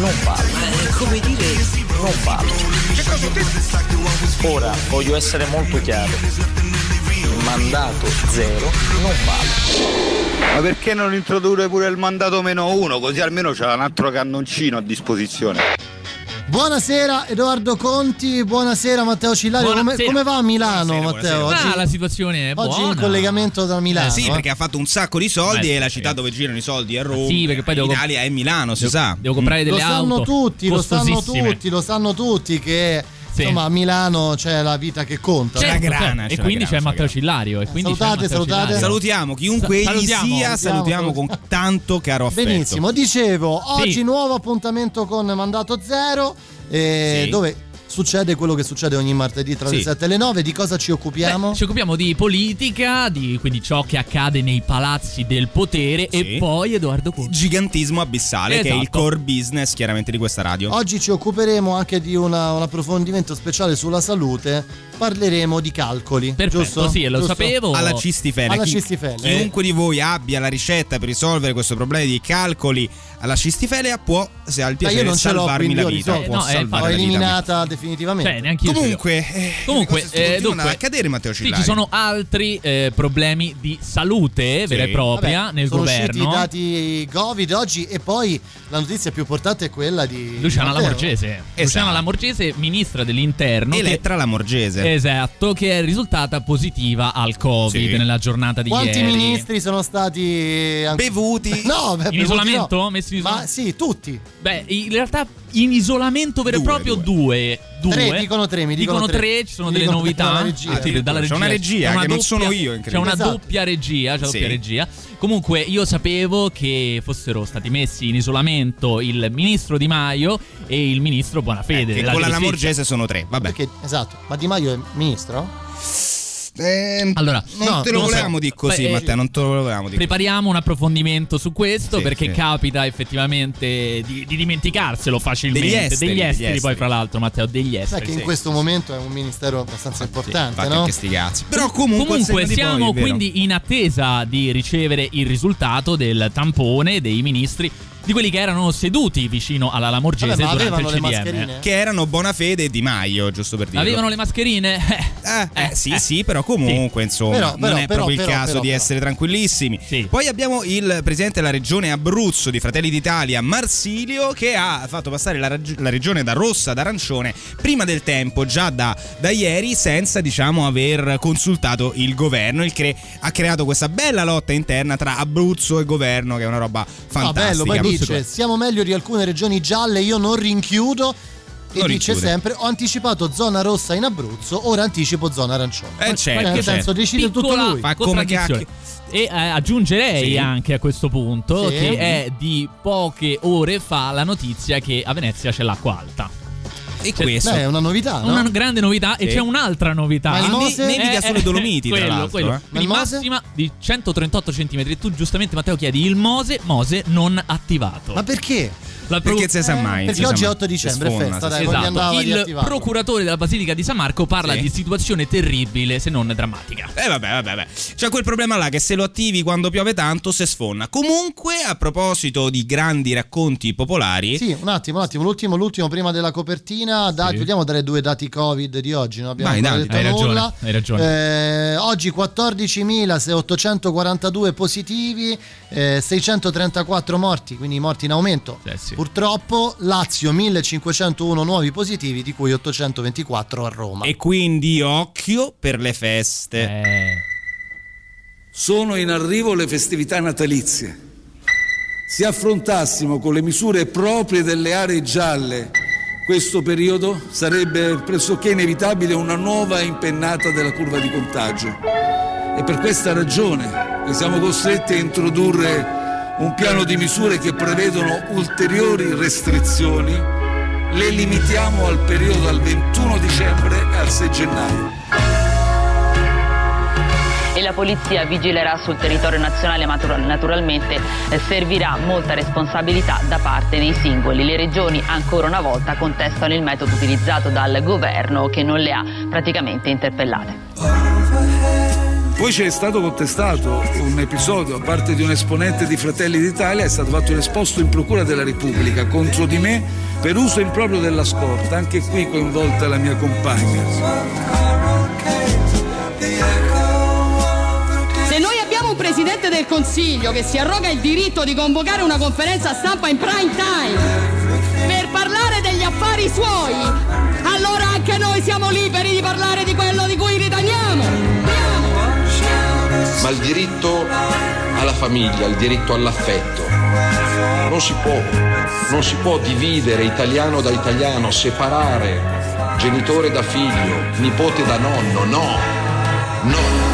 Non vale. Come dire, Non vale. Ora voglio essere molto chiaro. Il mandato zero non vale. Ma perché non introdurre pure il mandato meno uno? Così almeno c'è un altro cannoncino a disposizione. Buonasera Edoardo Conti, buonasera Matteo Cillario. Come, Buonasera. come va a Milano, Buonasera, Matteo? buonasera. Ah, la situazione è oggi buona. il collegamento da Milano. Eh, sì, eh? perché ha fatto un sacco di soldi Beh, e la sì. città dove girano i soldi è Roma. Sì, perché poi devo in comp- Italia è Milano, si Devo, sa. devo comprare Lo delle sanno auto tutti, lo sanno tutti, lo sanno tutti che Sì. insomma a Milano c'è la vita che conta. C'è la grana, c'è E la quindi grana, c'è Matteo la Cillario. E quindi Salutate, salutate. Salutiamo chiunque egli Salutiamo. sia, salutiamo con tanto caro affetto. Benissimo, dicevo, oggi Sì. nuovo appuntamento con Mandato Zero, eh, Sì. dove succede quello che succede ogni martedì tra le Sì. 7 e le 9. Di cosa ci occupiamo? Beh, ci occupiamo di politica, di quindi ciò che accade nei palazzi del potere Sì. e poi Edoardo Conti. Gigantismo abissale, che è il Esatto. core business chiaramente di questa radio. Oggi ci occuperemo anche di una- un approfondimento speciale sulla salute. Parleremo di calcoli. Perfetto, giusto? sì, lo Giusto? sapevo. Alla cistifene. Alla Chi- cistifene. Chiunque di voi abbia la ricetta per risolvere questo problema di calcoli alla cistifenia può, se ha il Ma piacere, io non ce l'ho, salvarmi quindi la io vita. Eh, no, eh, L'ho la vita. eliminata definitivamente. Cioè, neanche io. Comunque, eh, Comunque, eh, dunque, a accadere Matteo Sì, Cillario. ci sono altri eh, problemi di salute vera e Sì. propria Vabbè, nel sono governo. usciti i dati Covid oggi e poi la notizia più importante è quella di Luciana Matteo. Lamorgese. Esatto. Luciana Lamorgese, ministra dell'interno. Elettra la Morgese. Esatto, che è risultata positiva al Covid Sì. nella giornata di Quanti ieri. ministri sono stati anche- Bevuti. No, beh, In bevuti isolamento? no. Messi in Ma isolamento? sì, tutti. Beh, in realtà in isolamento vero e proprio due. due. Tre, dicono tre, mi dicono tre. tre, ci sono Mi delle dicono novità. dalla regia. Ah, sì, dalla C'è una regia C'è una che non sono doppia- io, C'è una Esatto. doppia regia, c'è Sì. doppia regia. Comunque io sapevo che fossero stati messi in isolamento il ministro Di Maio e il ministro Buonafede. Eh, che della con la. Lamorgese sono tre. Vabbè. Perché, esatto, ma Di Maio è ministro? Eh, Allora, non no, te lo non so. volevamo dire così, Beh, eh, Matteo. Non te lo volevamo dire. Prepariamo un approfondimento su questo Sì, perché sì. capita effettivamente di, di dimenticarselo facilmente. Degli esteri, degli degli esteri, poi, esteri. fra l'altro, Matteo, degli Sai esteri. che in sì. questo momento è un ministero abbastanza importante, no? anche sti cazzi. Però comunque, Comunque siamo poi, quindi in attesa di ricevere il risultato del tampone dei ministri di quelli che erano seduti vicino alla Lamorgese Vabbè, ma durante il le CDM. mascherine? Che erano Bonafede e Di Maio, giusto per dire. Avevano le mascherine? Eh, eh, sì, sì, però comunque, insomma, Però, non però, è però, proprio però, il caso però, di però. essere tranquillissimi. Sì. Poi abbiamo il presidente della regione Abruzzo di Fratelli d'Italia, Marsilio, che ha fatto passare la, rag- la regione da rossa ad arancione prima del tempo, già da, da ieri, senza, diciamo, aver consultato il governo, il che ha creato questa bella lotta interna tra Abruzzo e governo, che è una roba Ah, fantastica. bello, poi dice, siamo meglio di alcune regioni gialle, io non rinchiudo. E Non dice rinchiude. sempre: Ho anticipato zona rossa in Abruzzo, ora anticipo zona arancione. Eh, certo, nel certo. senso, decide tutto Piccola lui. Fa come contraddizione. E eh, aggiungerei Sì. anche a questo punto Sì. che è di poche ore fa la notizia che a Venezia c'è l'acqua alta. E questo. Beh, è una novità, no? Una grande novità e Sì. c'è un'altra novità. Ma il Mose? Nevica Eh, sulle eh, Dolomiti, tra quello, l'altro, quello. eh. Quindi Ma il Mose? massima di 138 cm. Tu giustamente Matteo chiedi il Mose, Mose non attivato. Ma perché? La pro- Perché se sa mai? perché si sa oggi è mai. 8 dicembre, Si è sfonda, festa, si dai, sfonda. a il procuratore della Basilica di San Marco parla Sì. di situazione terribile, se non drammatica. Eh vabbè, vabbè, vabbè. C'è quel problema là che se lo attivi quando piove tanto se sfonna. Comunque, a proposito di grandi racconti popolari, Sì, un attimo, un attimo, l'ultimo, l'ultimo prima della copertina, dai, vediamo dare due dati Covid di oggi, non abbiamo Vai, dai, detto hai ragione, nulla. hai ragione. Eh, oggi 14.842 positivi, eh, 634 morti, quindi morti in aumento. Eh sì. Purtroppo Lazio 1501 nuovi positivi, di cui 824 a Roma. e quindi occhio per le feste. Eh, Sono in arrivo le festività natalizie. Se affrontassimo con le misure proprie delle aree gialle questo periodo, sarebbe pressoché inevitabile una nuova impennata della curva di contagio. E per questa ragione che siamo costretti a introdurre un piano di misure che prevedono ulteriori restrizioni, le limitiamo al periodo dal 21 dicembre al 6 gennaio e la polizia vigilerà sul territorio nazionale ma naturalmente eh, servirà molta responsabilità da parte dei singoli. Le regioni ancora una volta contestano il metodo utilizzato dal governo che non le ha praticamente interpellate. Poi c'è stato contestato un episodio da parte di un esponente di Fratelli d'Italia, è stato fatto un esposto in Procura della Repubblica contro di me per uso improprio della scorta, anche qui coinvolta la mia compagna. Presidente del Consiglio che si arroga il diritto di convocare una conferenza stampa in prime time per parlare degli affari suoi, allora anche noi siamo liberi di parlare di quello di cui riteniamo. Ma il diritto alla famiglia, il diritto all'affetto, non si può, non si può dividere italiano da italiano, separare genitore da figlio, nipote da nonno, no, no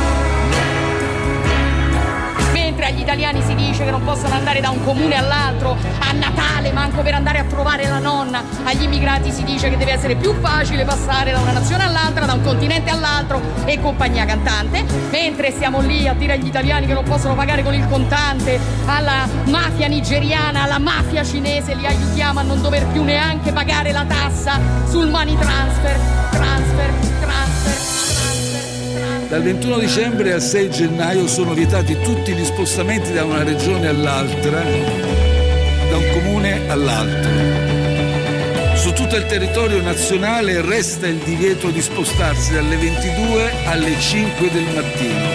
italiani si dice che non possono andare da un comune all'altro a Natale, manco per andare a trovare la nonna. Agli immigrati si dice che deve essere più facile passare da una nazione all'altra, da un continente all'altro e compagnia cantante. Mentre stiamo lì a dire agli italiani che non possono pagare con il contante, alla mafia nigeriana, alla mafia cinese, li aiutiamo a non dover più neanche pagare la tassa sul money transfer, transfer, transfer. Dal 21 dicembre al 6 gennaio sono vietati tutti gli spostamenti da una regione all'altra, da un comune all'altro. Su tutto il territorio nazionale resta il divieto di spostarsi dalle 22 alle 5 del mattino.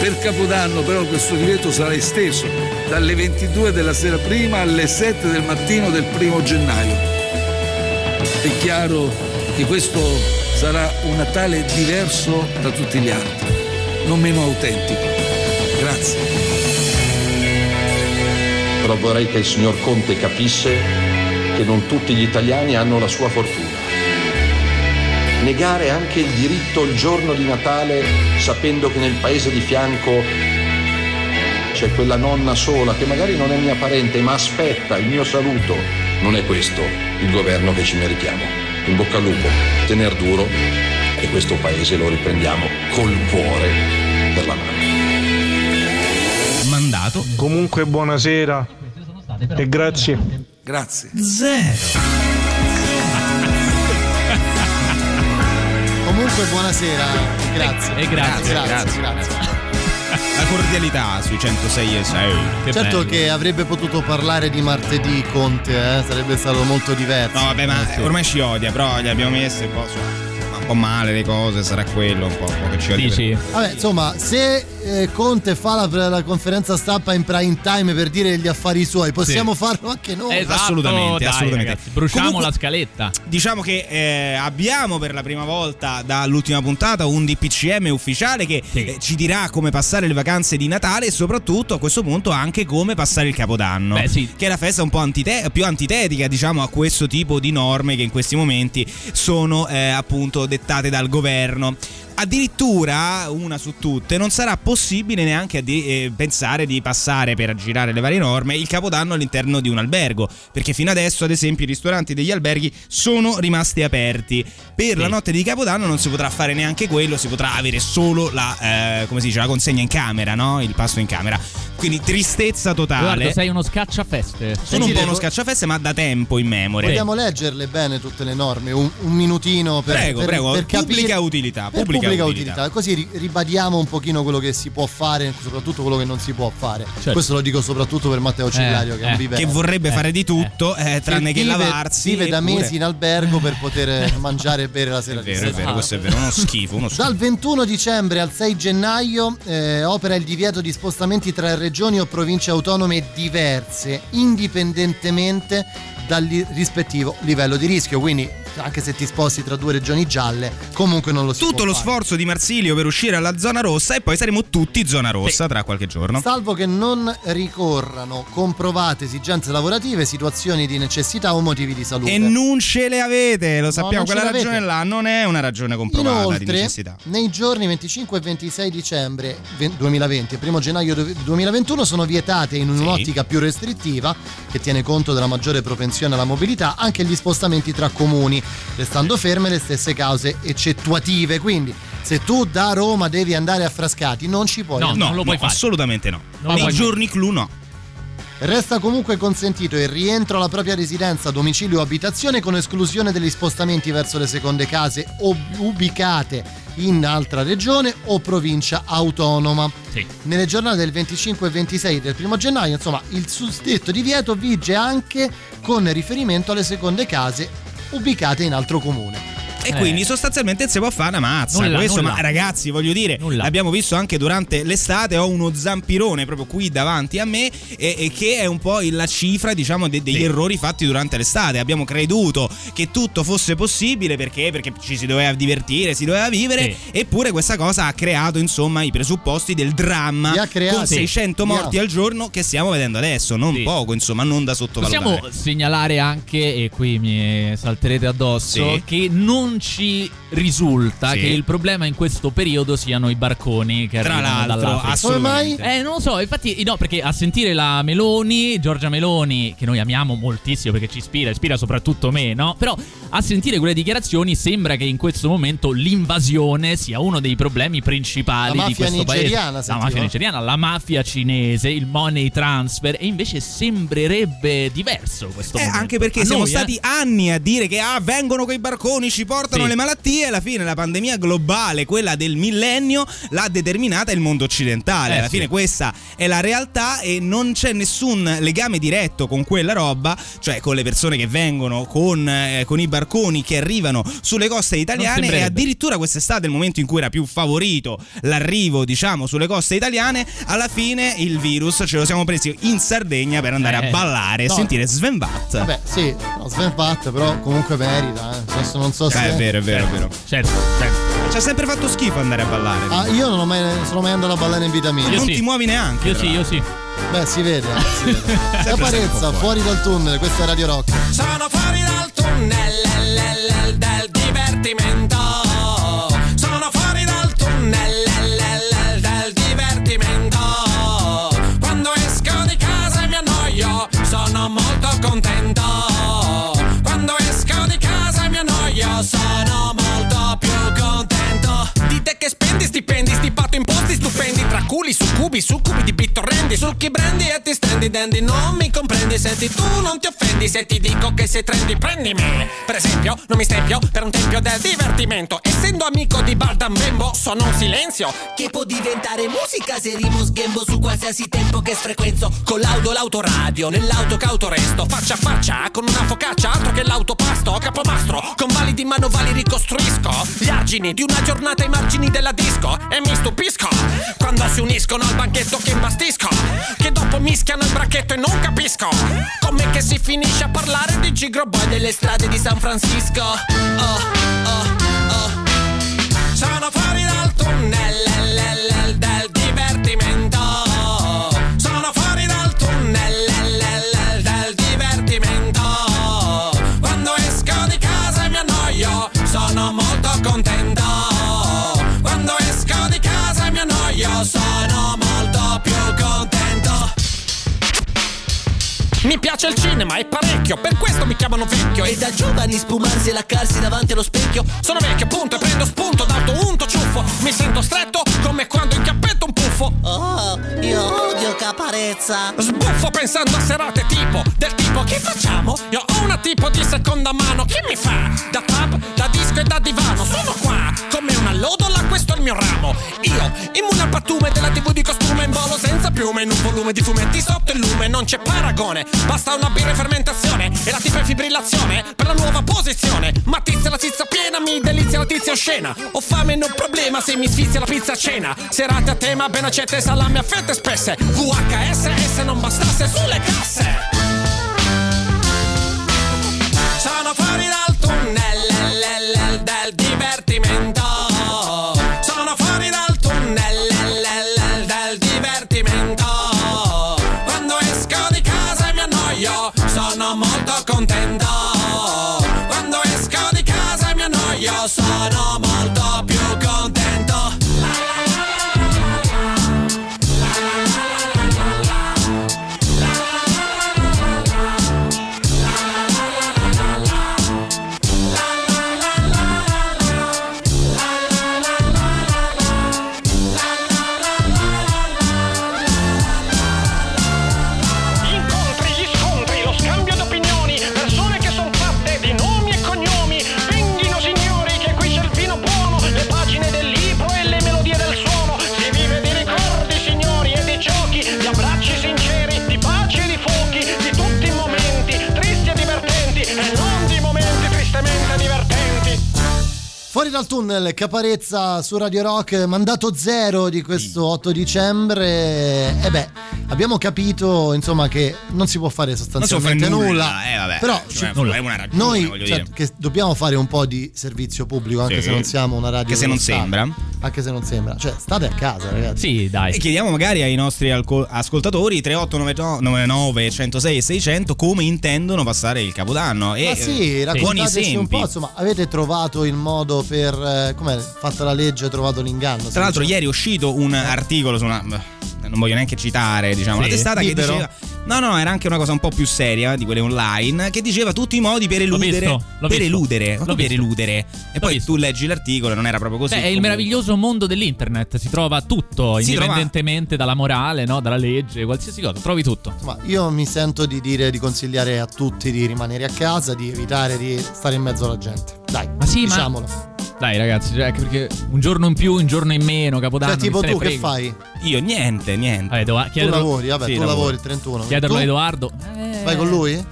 Per Capodanno però questo divieto sarà esteso dalle 22 della sera prima alle 7 del mattino del primo gennaio. È chiaro che questo sarà un Natale diverso da tutti gli altri, non meno autentico. Grazie. Però vorrei che il signor Conte capisse che non tutti gli italiani hanno la sua fortuna. Negare anche il diritto il giorno di Natale sapendo che nel paese di fianco c'è quella nonna sola che magari non è mia parente ma aspetta il mio saluto, non è questo il governo che ci meritiamo in bocca al lupo, tener duro e questo paese lo riprendiamo col cuore per la mano. Mandato. Comunque buonasera e grazie. Grazie. Zero. Comunque buonasera, grazie. E grazie, grazie. grazie. grazie. La cordialità sui 106 e 6. Che certo bello. che avrebbe potuto parlare di martedì Conte, eh? sarebbe stato molto diverso. No, vabbè, ma Eh, ormai ci odia, però gli abbiamo messo un po', su- po' male le cose, sarà quello un po', un po' che ci. Dici? Vabbè, insomma, se eh, Conte fa la, la conferenza stampa in prime time per dire gli affari suoi, possiamo farlo anche noi. Esatto, Assolutamente, dai, assolutamente. ragazzi, bruciamo Comunque- la scaletta. Diciamo che eh, abbiamo per la prima volta dall'ultima puntata un DPCM ufficiale che Sì. eh, ci dirà come passare le vacanze di Natale e soprattutto a questo punto anche come passare il Capodanno. Beh, sì. Che è la festa un po' antite- più antitetica diciamo a questo tipo di norme che in questi momenti sono eh, appunto dettate dal governo. Addirittura, una su tutte, non sarà possibile neanche addi- eh, pensare di passare per aggirare le varie norme il capodanno all'interno di un albergo, perché fino adesso, ad esempio, i ristoranti degli alberghi sono rimasti aperti. Per Sì. la notte di capodanno non si potrà fare neanche quello, si potrà avere solo la, eh, come si dice, la consegna in camera, no? Il pasto in camera. Quindi tristezza totale. Guarda, sei uno scacciafeste. Sono un po' uno scacciafesse, ma da tempo in memoria. Vogliamo leggerle bene tutte le norme, un, un minutino per, Prego, per- prego, per pubblica capire- utilità, per pubblica pubblica utilità. utilità. Così ri- ribadiamo un pochino quello che si può fare, soprattutto quello che non si può fare. Certo. Questo lo dico soprattutto per Matteo Cillario che è un eh, vivente. Che vorrebbe Eh, fare di tutto, eh, tranne che vive- lavarsi. Vive da eppure- mesi in albergo per poter mangiare e bere la sera È vero, è di vero, questo è vero, uno schifo, uno schifo. Dal 21 dicembre al 6 gennaio eh, opera il divieto di spostamenti tra regioni o province autonome diverse, indipendentemente dal rispettivo livello di rischio. Quindi anche se ti sposti tra due regioni gialle, comunque non lo si Tutto lo fare. sforzo di Marsilio per uscire alla zona rossa e poi saremo tutti zona rossa tra qualche giorno. Salvo che non ricorrano comprovate esigenze lavorative, situazioni di necessità o motivi di salute. E non ce le avete, lo sappiamo, ce quella ragione là non è una ragione comprovata di Inoltre, necessità. nei giorni 25 e 26 dicembre ve- 2020 e 1 gennaio du- 2021 sono vietate in un'ottica più restrittiva, che tiene conto della maggiore propensione alla mobilità, anche gli spostamenti tra comuni, restando ferme le stesse cause eccettuative. Quindi, se tu da Roma devi andare a Frascati, non ci puoi No, andare. no, no, assolutamente no. Non lo Nei puoi giorni clou no. Resta comunque consentito il rientro alla propria residenza, domicilio o abitazione con esclusione degli spostamenti verso le seconde case o ubicate in altra regione o provincia autonoma. Nelle giornate del 25 e 26 del primo gennaio, insomma, il suddetto divieto vige anche con riferimento alle seconde case ubicate in altro comune. E quindi sostanzialmente si può fare una mazza. Nulla, Questo, nulla. ma ragazzi, voglio dire, l'abbiamo visto anche durante l'estate. Ho uno zampirone proprio qui davanti a me, e, e che è un po' la cifra, diciamo, de- degli errori fatti durante l'estate. Abbiamo creduto che tutto fosse possibile perché? Perché ci si doveva divertire, si doveva vivere. Eppure questa cosa ha creato, insomma, i presupposti del dramma con 600 Li ha. morti al giorno che stiamo vedendo adesso. Non poco, insomma, non da sottovalutare. Possiamo segnalare anche, e qui mi salterete addosso, Sì. che non ci risulta Sì. che il problema in questo periodo siano i barconi che Tra arrivano l'altro, dall'Africa. assolutamente. Eh, non lo so, infatti, no, perché a sentire la Meloni, Giorgia Meloni, che noi amiamo moltissimo perché ci ispira, ispira soprattutto me, no? Però a sentire quelle dichiarazioni sembra che in questo momento l'invasione sia uno dei problemi principali La di questo paese. La sentivo. mafia nigeriana, la mafia cinese, il money transfer e invece sembrerebbe diverso questo Eh, momento. anche perché A siamo noi, stati eh. anni a dire che ah, vengono quei barconi, ci portano Sì. le malattie. Alla fine la pandemia globale, quella del millennio, l'ha determinata il mondo occidentale. Eh, alla sì. fine questa è la realtà e non c'è nessun legame diretto con quella roba, cioè con le persone che vengono, con, eh, con i barconi che arrivano sulle coste italiane. E addirittura quest'estate, il momento in cui era più favorito l'arrivo, diciamo, sulle coste italiane, alla fine il virus ce lo siamo presi in Sardegna per andare Eh. a ballare e No. sentire Sven Vath. Vabbè, sì, no, Sven Pat, però comunque merita. Eh. Adesso non so se. È vero, è vero, è vero. Certo, certo. Ci ha sempre fatto schifo andare a ballare. Ah, io non ho mai, sono mai andato a ballare in vita mia. non ti muovi neanche. Io tra sì, io sì. Beh, si vede. si vede. Po' fuori. fuori dal tunnel, questa è Radio Rock. Sono fuori dal tunnel di bittorrendi, succhi brendi e ti stendi dendi. Non mi comprendi, senti tu non ti offendi se ti dico che sei trendy, prendimi. Per esempio, non mi stempio per un tempio del divertimento. Essendo amico di Baldam Bembo, sono un silenzio. Che può diventare musica se rimo sghembo su qualsiasi tempo che sfrequenzo Con l'auto, l'autoradio, nell'auto cauto resto Faccia a faccia, con una focaccia, altro che l'autopasto Capomastro, con validi manovali ricostruisco Gli argini di una giornata ai margini della disco E mi stupisco, quando si uniscono al banchetto che imbastisco Che dopo mischiano il bracchetto e non capisco Com'è che si finisce a parlare di Gigro Boy delle strade di San Francisco. Oh, oh, oh. Sono fuori dal tunnel mi piace il cinema e parecchio, per questo mi chiamano vecchio. E da giovani spumarsi e laccarsi davanti allo specchio. Sono vecchio appunto e prendo spunto d'auto unto ciuffo. Mi sento stretto come quando incappetto un puffo. Oh, io odio caparezza. Sbuffo pensando a serate tipo Del tipo che facciamo? Io ho una tipo di seconda mano. Chi mi fa? Da pub, da disco e da divano. Sono qua è il mio ramo. Io immune al pattume della tv di costume In volo senza piume In un volume di fumetti sotto il lume Non c'è paragone Basta una birra in fermentazione E la tipa in fibrillazione Per la nuova posizione. Ma tizia la tizia piena Mi delizia la tizia oscena. Ho fame non problema Se mi sfizia la pizza a cena. Serate a tema Ben accette salame a fette spesse. VHS e se non bastasse sulle casse. Sono fuori dal tunnel Caparezza su Radio Rock, mandato zero di questo 8 dicembre. E beh, abbiamo capito insomma che non si può fare Non si può fare sostanzialmente nulla. nulla. Eh, vabbè, Però cioè, ci- è una ragione, noi cioè, dire. che dobbiamo fare un po' di servizio pubblico, anche Sì. se non siamo una radio. Che se non sembra. Anche se non sembra. Cioè, state a casa, ragazzi. Sì, dai. E chiediamo magari ai nostri ascoltatori 3899 106 e 600 come intendono passare il Capodanno. E Ma eh, sì, buoni raccontateci un po', insomma, avete trovato il modo per, eh, com'è fatta la legge, trovato l'inganno. Tra l'altro, ieri è uscito un articolo su una. Non voglio neanche citare, diciamo, Sì. la testata Libero? che diceva. No, no, era anche una cosa un po' più seria di quelle online. Che diceva tutti i modi per eludere. visto, l'ho per visto. eludere. L'ho per visto. eludere. E poi tu leggi l'articolo e non era proprio così. Beh, è il meraviglioso mondo dell'internet, si trova tutto, Si trova- indipendentemente dalla morale, no? dalla legge, qualsiasi cosa, trovi tutto. Insomma, io mi sento di dire, di consigliare a tutti di rimanere a casa, di evitare di stare in mezzo alla gente. Dai, Ma sì, ma- diciamolo. Dai ragazzi, cioè, anche perché un giorno in più, un giorno in meno, Capodanno. Cioè, tipo tu ne che frega. fai? Io niente, niente. Vabbè, Tu chiederlo- lavori, vabbè, Sì, tu lavori il 31. Chiederlo Tu? a Edoardo. Vai con lui?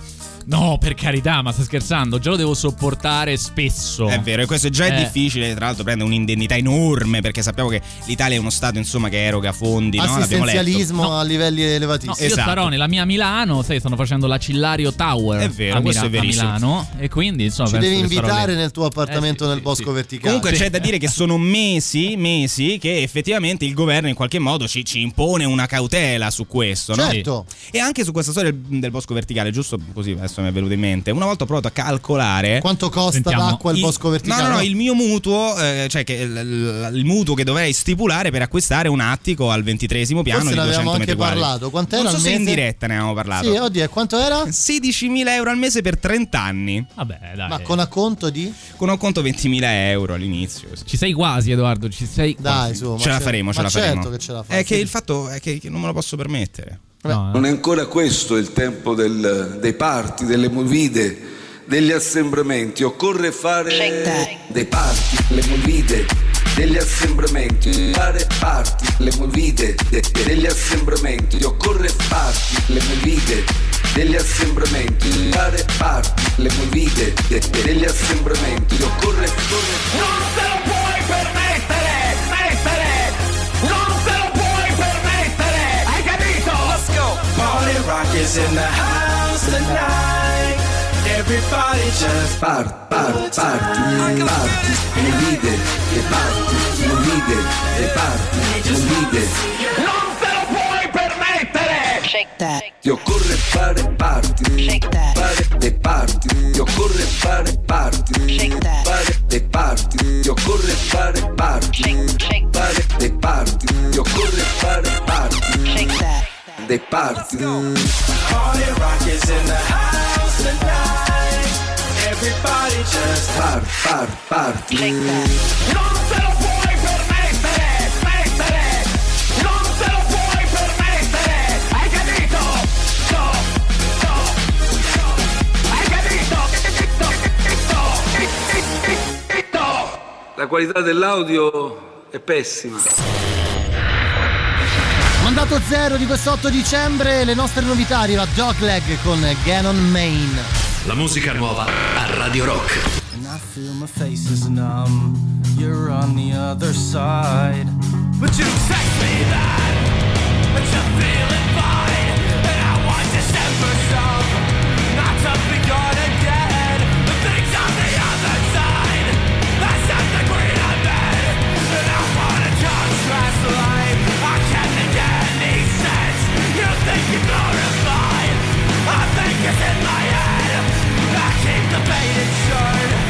No, per carità, ma stai scherzando? Già lo devo sopportare spesso. È vero, e questo già è Eh. difficile. Tra l'altro, prende un'indennità enorme perché sappiamo che l'Italia è uno Stato insomma che eroga fondi. No? L'abbiamo letto. Assistenzialismo a livelli No, elevatissimi. io starò nella mia Milano, sai, stanno facendo la Cillario Tower È vero, a, questo è a verissimo. Milano e quindi insomma Ci devi invitare nel tuo appartamento Eh, sì, nel sì, bosco sì. verticale. Comunque c'è da dire che sono mesi, mesi che effettivamente il governo in qualche modo ci, ci impone una cautela su questo. no? Certo. E anche su questa storia del, del bosco verticale, giusto così adesso mi è venuto in mente. Una volta ho provato a calcolare Quanto costa Sentiamo. l'acqua il- bosco verticale? No, no, no, il mio mutuo, eh, cioè che il, il- il mutuo che dovrei stipulare per acquistare un attico al ventitresimo piano Forse di ne 200 avevamo metri anche quadri. parlato. Quant'era Non so al se in diretta ne avevamo parlato. Sì, oddio, e quanto era? 16.000 euro al mese per 30 anni. Vabbè, dai. Ma con acconto di? Con un conto 20.000 euro all'inizio. Ci sei quasi, Edoardo, ci sei Dai, quasi. su. ma ce la c'è- faremo, ce ma la certo faremo. che ce la fai. È che il fatto è che, che non me lo posso permettere. No, eh. Non è ancora questo il tempo del- dei parti, delle movide, degli assembramenti. Occorre fare dei parti, le movide, degli assembramenti. Fare parti, le movide, de- de- degli assembramenti. Occorre parti, le movide, degli assembramenti. Fare parti, le movide, de- de- degli assembramenti. Occorre, occorre is in the house tonight. Everybody just Par, par, parti, parti, movide, le parti, movide, le parti, movide. Non te lo puoi permettere! Ti occorre fare parti, fare dei parti, ti occorre fare parti, fare dei parti, ti occorre fare parti, fare dei parti, dei parti. party rock is in the house tonight. Everybody just Par, par, parti. Non te lo puoi permettere! Mettere! Non te lo puoi permettere! Hai capito? No! No! no. Hai capito? No! No! La qualità dell'audio è pessima. Mandato zero di questo 8 dicembre, le nostre novità arriva Dogleg con Ganon Main. La musica nuova a Radio Rock. And I feel my face is numb. You're on the other side. But you text me that, but you're feeling fine. And I want December some, not to be gone again. The things on the other side, that's not the green I'm in. And I wanna contrast life. Glorified. I think it's in my head. I keep debating sure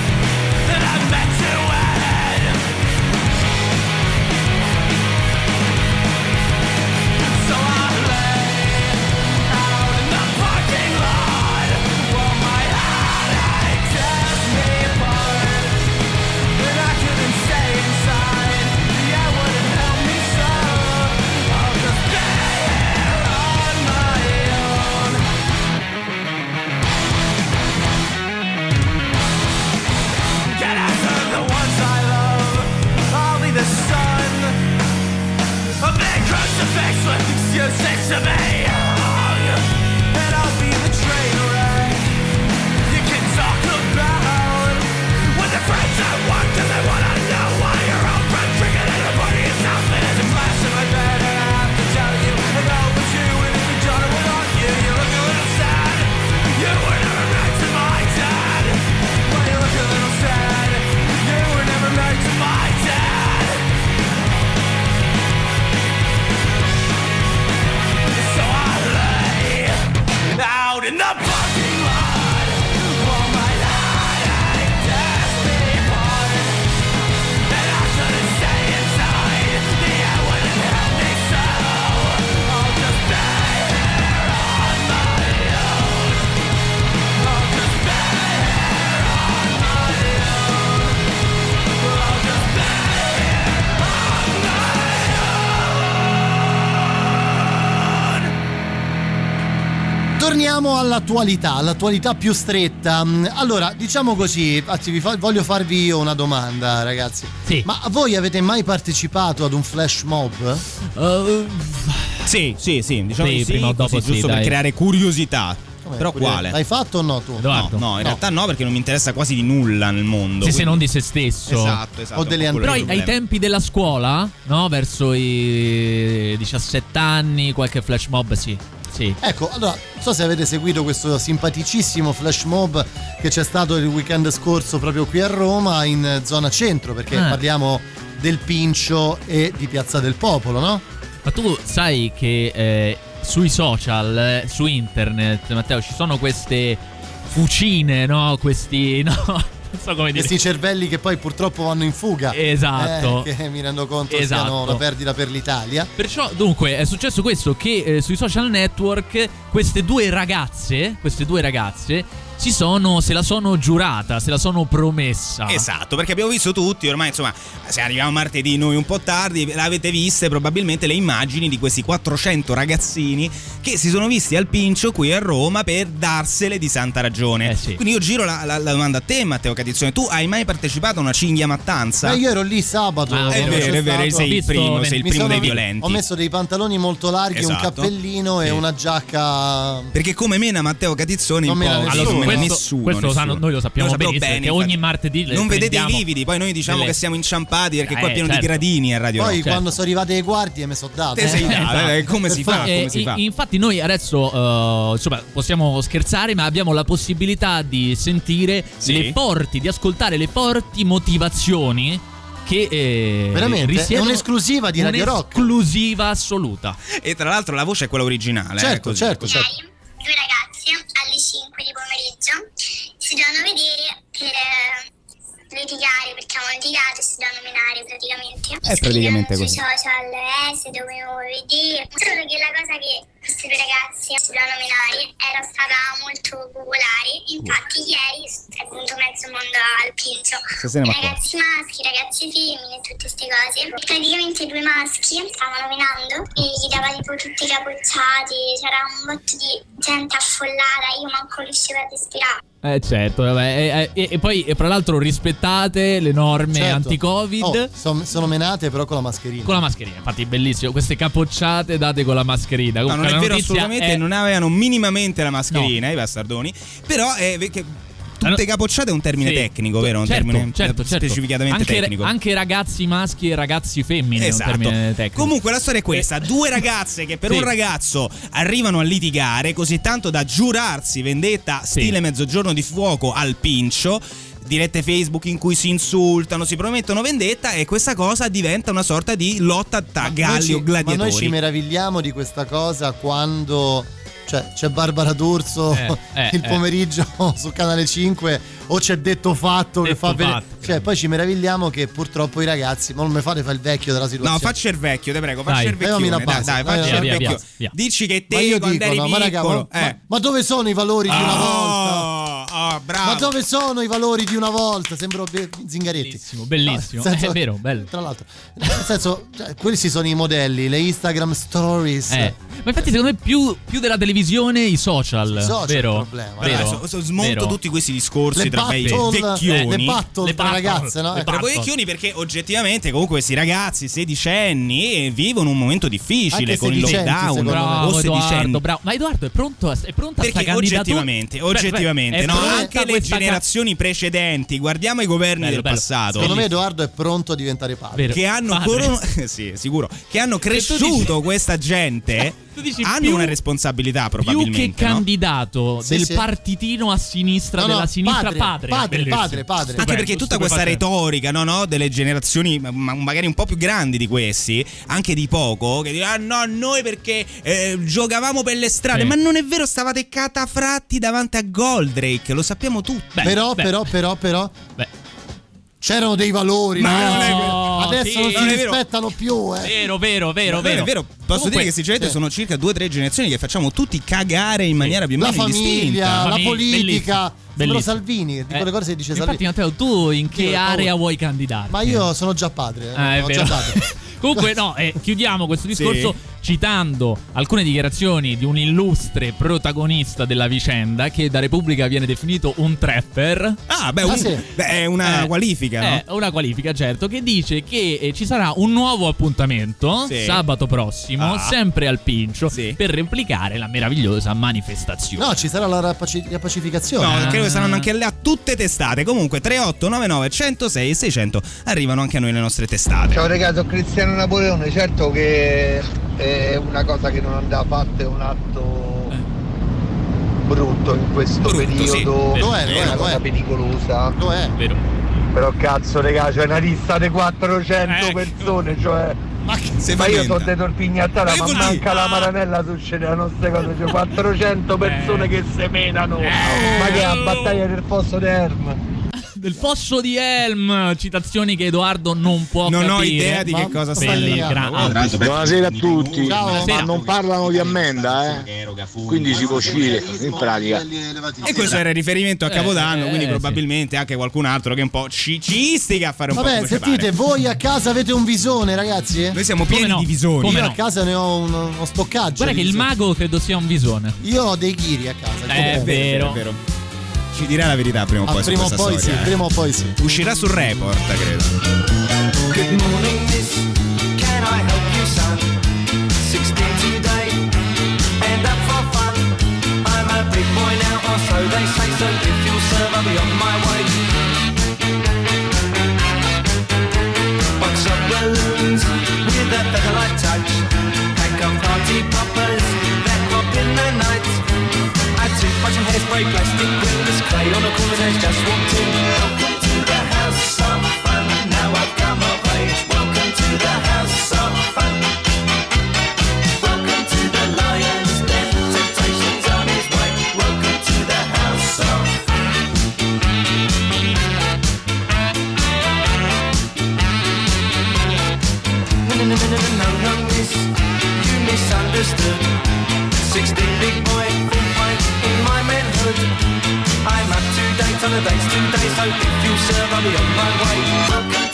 sois anxieuse et all'attualità, all'attualità più stretta. Mm, Allora, diciamo così, anzi, vi fa- voglio farvi io una domanda, ragazzi. Ma voi avete mai partecipato ad un flash mob? Sì, sì, sì, diciamo Sì, sì, prima o così, dopo sì, giusto per dai. creare curiosità. Come, Però quale? L'hai fatto o no tu? No, no, in realtà no, perché non mi interessa quasi di nulla nel mondo. Sì, se quindi- non di se stesso. Esatto, esatto. O delle quello Però ai, ai tempi della scuola, no? Verso i 17 anni, qualche flash mob, sì. Sì. Ecco, allora, non so se avete seguito questo simpaticissimo flash mob che c'è stato il weekend scorso proprio qui a Roma, in zona centro, perché Eh. parliamo del Pincio e di Piazza del Popolo, no? Ma tu sai che eh, sui social, eh, su internet, Matteo, ci sono queste fucine, no? Questi. No, so come dire. Questi cervelli che poi purtroppo vanno in fuga. Esatto. Eh, che mi rendo conto Esatto. siano una perdita per l'Italia. Perciò, dunque, è successo questo: che eh, sui social network queste due ragazze, queste due ragazze, si sono, se la sono giurata, se la sono promessa. Esatto, perché abbiamo visto tutti, ormai insomma, se arriviamo martedì noi un po' tardi, l'avete viste probabilmente le immagini di questi 400 ragazzini che si sono visti al pincio qui a Roma per darsele di santa ragione. Eh Quindi io giro la, la- la domanda a te Matteo Catizzone, tu hai mai partecipato a una cinghia mattanza? Ma io ero lì sabato. Ah, è vero, è vero, stato- sei il primo, sei il primo sono- dei violenti. Ho messo dei pantaloni molto larghi, un Esatto. cappellino e Sì. una giacca. Perché come mena Matteo Catizzoni Non un po'. Questo- nessuno. questo lo sanno- nessuno. noi lo sappiamo Lo benissimo, perché ogni infatti. martedì Non vedete i lividi, poi noi diciamo delle- che siamo inciampati perché qua è Eh, pieno di certo. gradini a Radio Poi Rock. quando sono arrivate le guardie mi sono dato. Te sei dato, eh, come si fa? Eh, Come si i- fa? Infatti, noi adesso eh, insomma, possiamo scherzare, ma abbiamo la possibilità di sentire Sì. le forti, di ascoltare le forti motivazioni che eh, Veramente? risiedono- È un'esclusiva di Radio Rock. Un'esclusiva assoluta. E tra l'altro la voce è quella originale. Certo, eh, certo, certo. alle 5 di pomeriggio si dovevano vedere per eh, litigare perché hanno litigato e si dovevano menare praticamente. È praticamente Scrivevano così. Sui social, eh, se dovevo vedere. Solo che la cosa che queste due dovevano menare era stata molto popolare. Infatti ieri è venuto mezzo mondo al pincio. Ragazzi maschi, ragazzi femmine, tutte queste cose. Praticamente due maschi stavano menando e gli dava tipo tutte capocciate, c'era un botto di gente affollata, io manco riuscivo a respirare. Eh certo, vabbè, e, e- e poi e fra l'altro rispettate le norme Certo. anti-Covid. Oh, son- sono menate però con la mascherina. Con la mascherina, infatti bellissimo, queste capocciate date con la mascherina. No, non Comunque, è vero assolutamente, è- non avevano minimamente la mascherina i bastardoni, però è che tutte capocciate è un termine Sì. tecnico, vero? Un certo, termine certo, certo. specificatamente anche, tecnico. Anche ragazzi maschi e ragazzi femmine è Esatto. un termine tecnico. Comunque la storia è questa: due ragazze che per Sì. un ragazzo arrivano a litigare così tanto da giurarsi vendetta stile mezzogiorno di fuoco al pincio. Dirette Facebook in cui si insultano, si promettono vendetta e questa cosa diventa una sorta di lotta tra galli o gladiatori. Ma noi ci meravigliamo di questa cosa quando cioè, c'è Barbara D'Urso Eh, eh, il eh. pomeriggio su Canale 5 o c'è Detto Fatto che Detto fa vedere. Fatto, Cioè, poi ci meravigliamo che purtroppo i ragazzi, ma non mi fate fare il vecchio della situazione. No, faccia il vecchio, te prego, Dai. faccia il vecchio. Dai, dai, vai, faccia il vecchio. via, via. Dici che Ma te io quando dico, eri no, ma raga, piccolo, ma, eh. ma dove sono i valori di una volta? Oh, bravo. Ma dove sono i valori di una volta? Sembro Be- Zingaretti. Bellissimo, bellissimo. No, nel senso- è vero, bello. Tra l'altro, nel senso, cioè, questi sono i modelli, le Instagram stories. Eh, Ma infatti, secondo me, più, più della televisione, i social. I social vero? è il problema. Vero? Allora, so- so- smonto Vero? tutti questi discorsi Le tra me e i battle, vecchioni. le battle Le tra battle, ragazze, no? le Eh, Tra vecchioni perché oggettivamente comunque questi ragazzi sedicenni vivono un momento difficile Anche con il lockdown. Bravo, o Edoardo, sedicenni. bravo. Ma Edoardo è pronto? a- È pronto a Perché oggettivamente, Beh, beh, oggettivamente, no, anche le questa ca- generazioni precedenti, guardiamo i governi Bello, del bello. passato. Secondo me Edoardo è pronto a diventare padre. Vero. che hanno Padre. coro- sì, sicuro, che hanno cresciuto questa gente Tu dici hanno più- una responsabilità Più probabilmente che no? candidato Sì, del sì. partitino a sinistra No, no, della sinistra padre, padre. padre, padre, padre. Anche perché tutta questa retorica no, no, delle generazioni ma- ma- magari un po' più grandi di questi, anche di poco, che dicono ah no, noi perché eh, giocavamo per le strade, Sì. ma non è vero, stavate catafratti davanti a Goldrake, lo sappiamo tutti. Beh, però, beh. però, però, però, Beh, c'erano dei valori. Ma no? Adesso Sì. non si Non rispettano più, eh. vero, vero, vero, vero. vero, posso Comunque- dire che sinceramente sì. sono circa due o tre generazioni che facciamo tutti cagare in maniera più o La meno famiglia, distinta. la Famiglia, politica. bellissimo. Sembro Bellissimo. Salvini, di Eh, quelle cose che dice Infatti, Salvini. Matteo, tu in che Io area paura. vuoi candidare? Ma io sono già padre. eh, Ah, è vero. Comunque, no, eh, chiudiamo questo discorso. Citando alcune dichiarazioni di un illustre protagonista della vicenda che da Repubblica viene definito un trapper. Ah, beh, un- beh, è una Eh, qualifica, no? È una qualifica, certo, che dice che eh, ci sarà un nuovo appuntamento Sì. sabato prossimo, Ah. sempre al Pincio, per replicare la meravigliosa manifestazione. No, ci sarà la rapaci- riappacificazione. No, credo che saranno anche là tutte testate. Comunque 3899 106 e 600 arrivano anche a noi le nostre testate. Ciao ragazzi, Cristiano Napoleone, certo che è una cosa che non andava fatta, è un atto brutto in questo Brutto, periodo, sì. Lo è, lo è, una lo cosa è. pericolosa. Lo è. Però cazzo regà, c'è una lista di 400 persone, cioè... Ma, Se io paventa. sono di Torpignattara, Ma ma che manca dire? la Maranella succedono queste cose, c'è 400 persone che semenano. Ma che è la battaglia del fosso di Erm? Del fosso di Helm, citazioni che Edoardo non può Non ho capire. idea di che cosa gra- Guarda, ah, Buonasera a tutti, Buonasera. ma non parlano di ammenda, eh? Quindi si può uscire in pratica. E questo era il riferimento a Capodanno, eh, quindi probabilmente anche qualcun altro che un po' ci, ci istiga a fare un po' Vabbè, come ci sentite, voi a casa avete un visone, ragazzi? Noi siamo pieni di visoni. Io a casa ne ho uno, uno stoccaggio. Guarda che il mago credo sia un visone. Io ho dei ghiri a casa. È vero. Ci dirà la verità prima o Ah, poi su prima o questa poi storia. sì, eh. prima o poi sì. Uscirà sul report, credo. Good morning, miss. Can I help you, son? 16 today, and up for fun. I'm a big boy now, or so they say. So if you'll serve, I'll be on my way. Box of balloons with a featherlight touch. Pack of party poppers that pop in the night. Add toothbrush and hairspray, plastic clay on corner's edge. Just walked in. Welcome to the house of fun. Now I've come of age. Welcome to the house of fun. Welcome to the lion's den. Temptations on his way. Welcome to the house of No, no, no, no, no, no, miss. You misunderstood. 16 big boy, full fight in my manhood. I'm up to date on the dates today, so if you serve, I'll be on my way.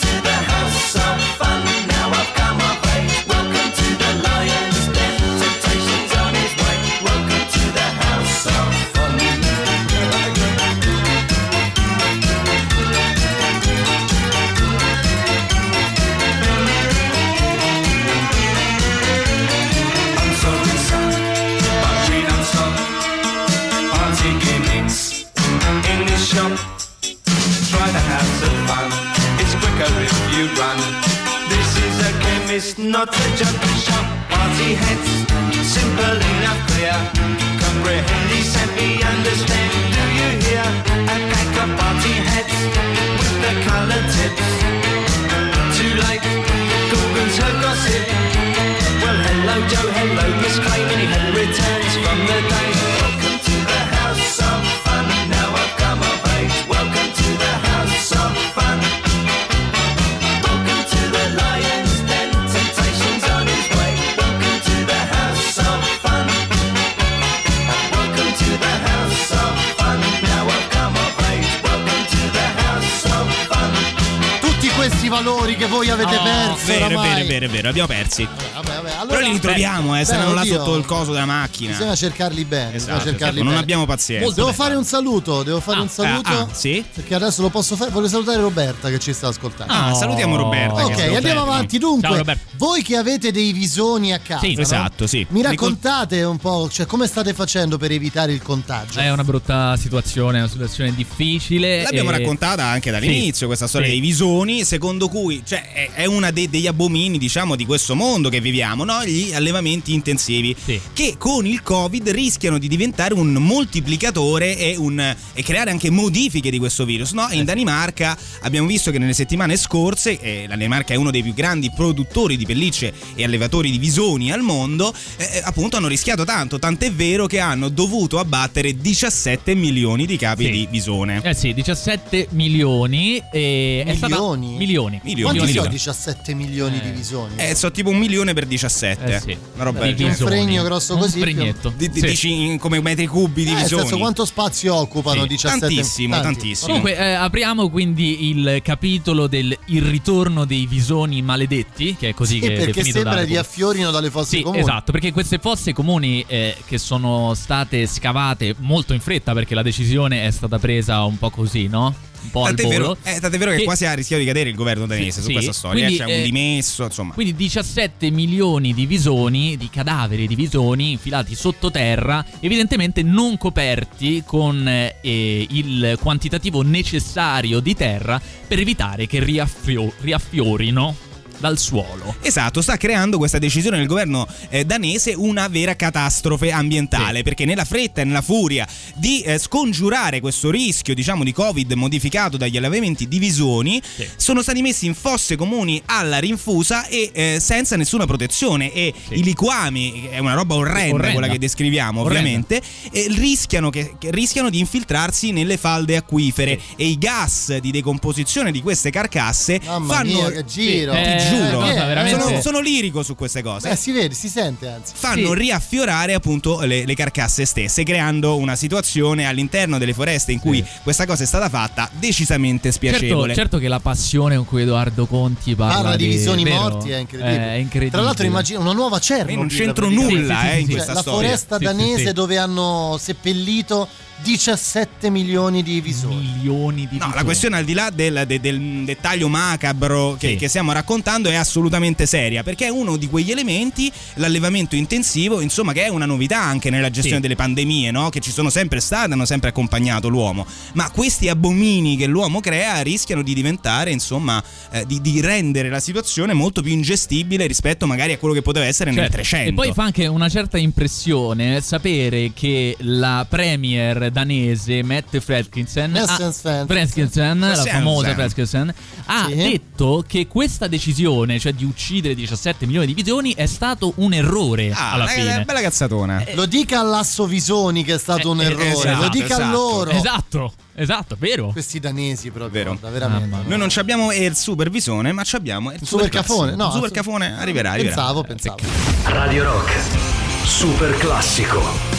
Chemist, not a junkie shop. Party hats, valori che voi avete Oh, perso vero, oramai. vero, vero, vero, abbiamo persi. Però li ritroviamo, eh, saranno là sotto il coso della macchina. Bisogna cercarli bene, Esatto, bisogna cercarli non bene. abbiamo pazienza. Devo fare un saluto, devo fare un saluto. ah, sì? Perché adesso lo posso fare. Voglio salutare Roberta che ci sta ascoltando. Ah, salutiamo Roberta, Ok, è andiamo bene. avanti. Ciao, Dunque, Roberta. voi che avete dei visoni a casa, Sì. no? Esatto, sì. Mi raccontate un po', cioè come state facendo per evitare il contagio? È una brutta situazione, una situazione difficile. L'abbiamo e- raccontata anche dall'inizio Sì, questa storia sì. dei visoni, secondo cui cioè, è- è uno degli abomini, diciamo, di questo mondo che viviamo, no? Gli allevamenti intensivi, che con il Covid rischiano di diventare un moltiplicatore e, un- e creare anche modifiche di questo virus. No? In Danimarca abbiamo visto che nelle settimane scorse, eh, la Danimarca è uno dei più grandi produttori di pellicce e allevatori di visoni al mondo, eh, eh, appunto hanno rischiato tanto, tant'è vero che hanno dovuto abbattere 17 milioni di capi Sì. di visone. Eh sì, 17 milioni. E È stata... Milioni? Milioni. Milioni, Quanti milioni. sono 17 milioni di visoni? Eh, so tipo un milione per 17. 17. Eh sì. Una roba Di. Un fregno grosso Un così. fregnetto. Di- di- Sì. dici come metri cubi di Eh, nel visoni. senso, quanto spazio occupano Sì, 17 tantissimo, Tanti. tantissimo. Comunque eh, apriamo quindi il capitolo del Il ritorno dei visoni maledetti, che è così Sì, che è perché definito sembra da- riaffiorino dalle fosse Sì, comuni. esatto, perché queste fosse comuni eh, che sono state scavate molto in fretta perché la decisione è stata presa un po' così, no? Un po' al Tant'è volo. vero, eh, tant'è vero che, Che- quasi ha rischiato di cadere il governo danese su Sì, questa storia. quindi, eh, C'è un eh, dimesso, insomma. Quindi 17 milioni di visoni, di cadaveri di visoni infilati sottoterra, evidentemente non coperti con eh, il quantitativo necessario di terra per evitare che riaffio- riaffiorino dal suolo. Esatto, sta creando questa decisione del governo eh, danese una vera catastrofe ambientale, perché nella fretta e nella furia di eh, scongiurare questo rischio, diciamo, di Covid modificato dagli allevamenti di visoni, sono stati messi in fosse comuni alla rinfusa e eh, senza nessuna protezione e i liquami, è una roba orrenda, Orrenda. quella che descriviamo Orrenda. ovviamente, eh, rischiano, che, che rischiano di infiltrarsi nelle falde acquifere e i gas di decomposizione di queste carcasse Mamma fanno mia, che giro. ti Eh, giuro cosa veramente- sono, sono lirico su queste cose Eh, si vede, si sente anzi. fanno Sì. riaffiorare appunto le, le carcasse stesse, creando una situazione all'interno delle foreste in cui questa cosa è stata fatta decisamente Certo, spiacevole. certo che la passione con cui Edoardo Conti parla, Parla di visoni vero? morti è incredibile. Eh, è incredibile. Tra l'altro immagina una nuova Chernobyl. non c'entro nulla, eh, in questa la storia. foresta Sì, sì, danese sì. dove hanno seppellito 17 milioni di visoni. Milioni di No, la questione al di là del, de- del dettaglio macabro che, Sì. che stiamo raccontando è assolutamente seria perché è uno di quegli elementi, l'allevamento intensivo, insomma, che è una novità anche nella gestione Sì. delle pandemie, no? che ci sono sempre state, hanno sempre accompagnato l'uomo. Ma questi abomini che l'uomo crea rischiano di diventare, insomma, eh, di, di rendere la situazione molto più ingestibile rispetto magari a quello che poteva essere nel Certo. 300. E poi fa anche una certa impressione sapere che la premier danese Fredriksen, ha, Fredriksen. Fredriksen, la famosa Fredriksen, ha Sì. detto che questa decisione, cioè di uccidere 17 milioni di visoni, è stato un errore Ah, alla una- fine. una bella cazzatona. Lo dica all'Asso Visoni che è stato un Eh, errore, esatto, lo dica a esatto. loro. Esatto, esatto, vero. Questi danesi proprio, Vero. guarda, veramente. No. Noi non ci abbiamo il supervisone, ma ci abbiamo il, super cafone, no, super su- cafone arriverà, arriverà. Pensavo, pensavo. Radio Rock. Super classico.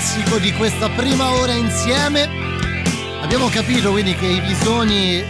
Classico di questa prima ora insieme. Abbiamo capito quindi che i visoni eh,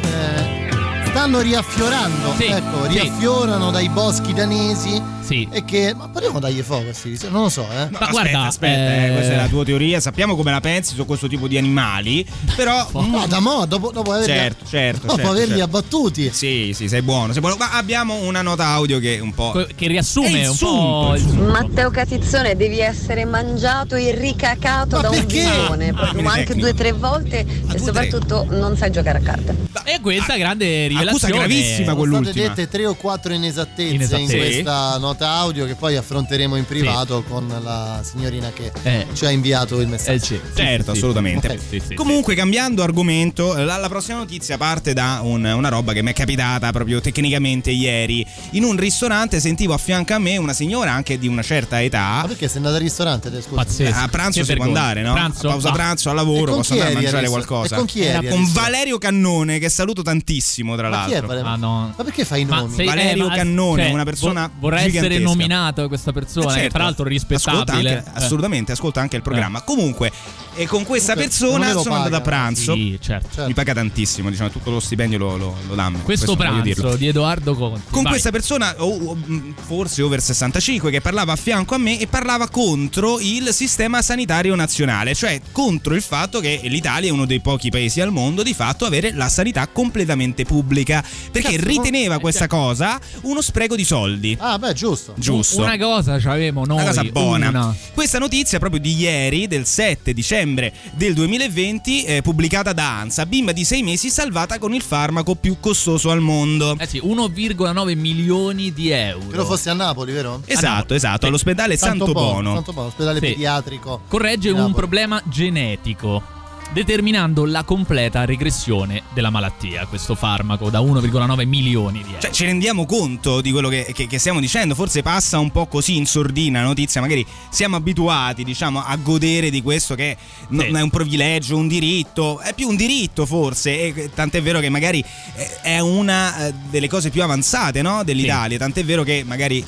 stanno riaffiorando, Sì, ecco, sì. riaffiorano dai boschi danesi Sì. e che... Ma parliamo dagli fuoco questi visoni, non lo so, eh. No, aspetta, aspetta, eh, eh, questa è la tua teoria. Sappiamo come la pensi su questo tipo di animali, però. No, da mo, dopo, dopo averli, Certo, certo. dopo certo, averli certo. abbattuti. Sì, sì, sei buono, sei buono. Ma abbiamo una nota audio che un po'. che riassume un sunto, po' il il sunto. Matteo Catizzone, devi essere mangiato e ricacato da un visone, proprio, ma anche due o tre volte e soprattutto non sai giocare a carte. E questa grande Accusa rivelazione gravissima Sono quell'ultima. state dette tre o quattro inesattezze, Inesattezze. in questa nota audio che poi affronteremo in privato con la signorina che ci ha inviato il messaggio. Certo, assolutamente. Ok. Comunque, cambiando argomento, la, la prossima notizia parte da un- una roba che mi è capitata proprio tecnicamente ieri. In un ristorante sentivo a fianco a me una signora anche di una certa età. Ma perché sei andata al ristorante? te, Scusa. A pranzo Che si può andare, no? Pranzo? a pausa Va. pranzo, al lavoro, posso andare a eri mangiare qualcosa. E con chi eri Era al con? Valerio Cannone, che saluto tantissimo, tra Ma chi è l'altro. Valerio? Ma no. Ma perché fai i nomi? sei- Valerio eh, ma- Cannone, cioè, una persona vo- vorrei essere nominato questa persona, Eh, che certo. tra l'altro è Ascolta rispettabile. anche- assolutamente, ascolta anche il programma. Comunque, e con questa Comunque, persona sono andato a pranzo. Sì, certo. Mi paga tantissimo, diciamo, tutto lo stipendio lo, lo, lo danno. Questo dirlo. pranzo di Edoardo Conti. Con Vai. questa persona, o- o, mh, forse over 65, che parlava a fianco a me e parlava contro il sistema sanitario nazionale, cioè contro il fatto che l'Italia è uno dei pochi paesi al mondo di fatto a avere la sanità completamente pubblica, perché Cazzo, riteneva eh, questa cosa uno spreco di soldi. Ah, beh, giusto. Giusto. Una cosa c'avevamo noi. Una cosa buona. una. Questa notizia proprio di ieri, del 7 dicembre del 2020, eh, pubblicata da ANSA, bimba di 6 mesi salvata con il farmaco più costoso al mondo. Eh sì, 1,9 milioni di euro. Credo fosse a Napoli, vero? Esatto, esatto, all'ospedale Santo, Bono. Santo Bono, ospedale Sì. pediatrico. Corregge un Napoli. problema genetico. Determinando la completa regressione della malattia, questo farmaco da 1,9 milioni di euro. Cioè, ci rendiamo conto di quello che, che- che stiamo dicendo? Forse passa un po' così in sordina la notizia, magari siamo abituati, diciamo, a godere di questo che non Sì. è un privilegio, un diritto, è più un diritto forse, e tant'è vero che magari eh, è una eh, delle cose più avanzate no? dell'Italia, tant'è vero che magari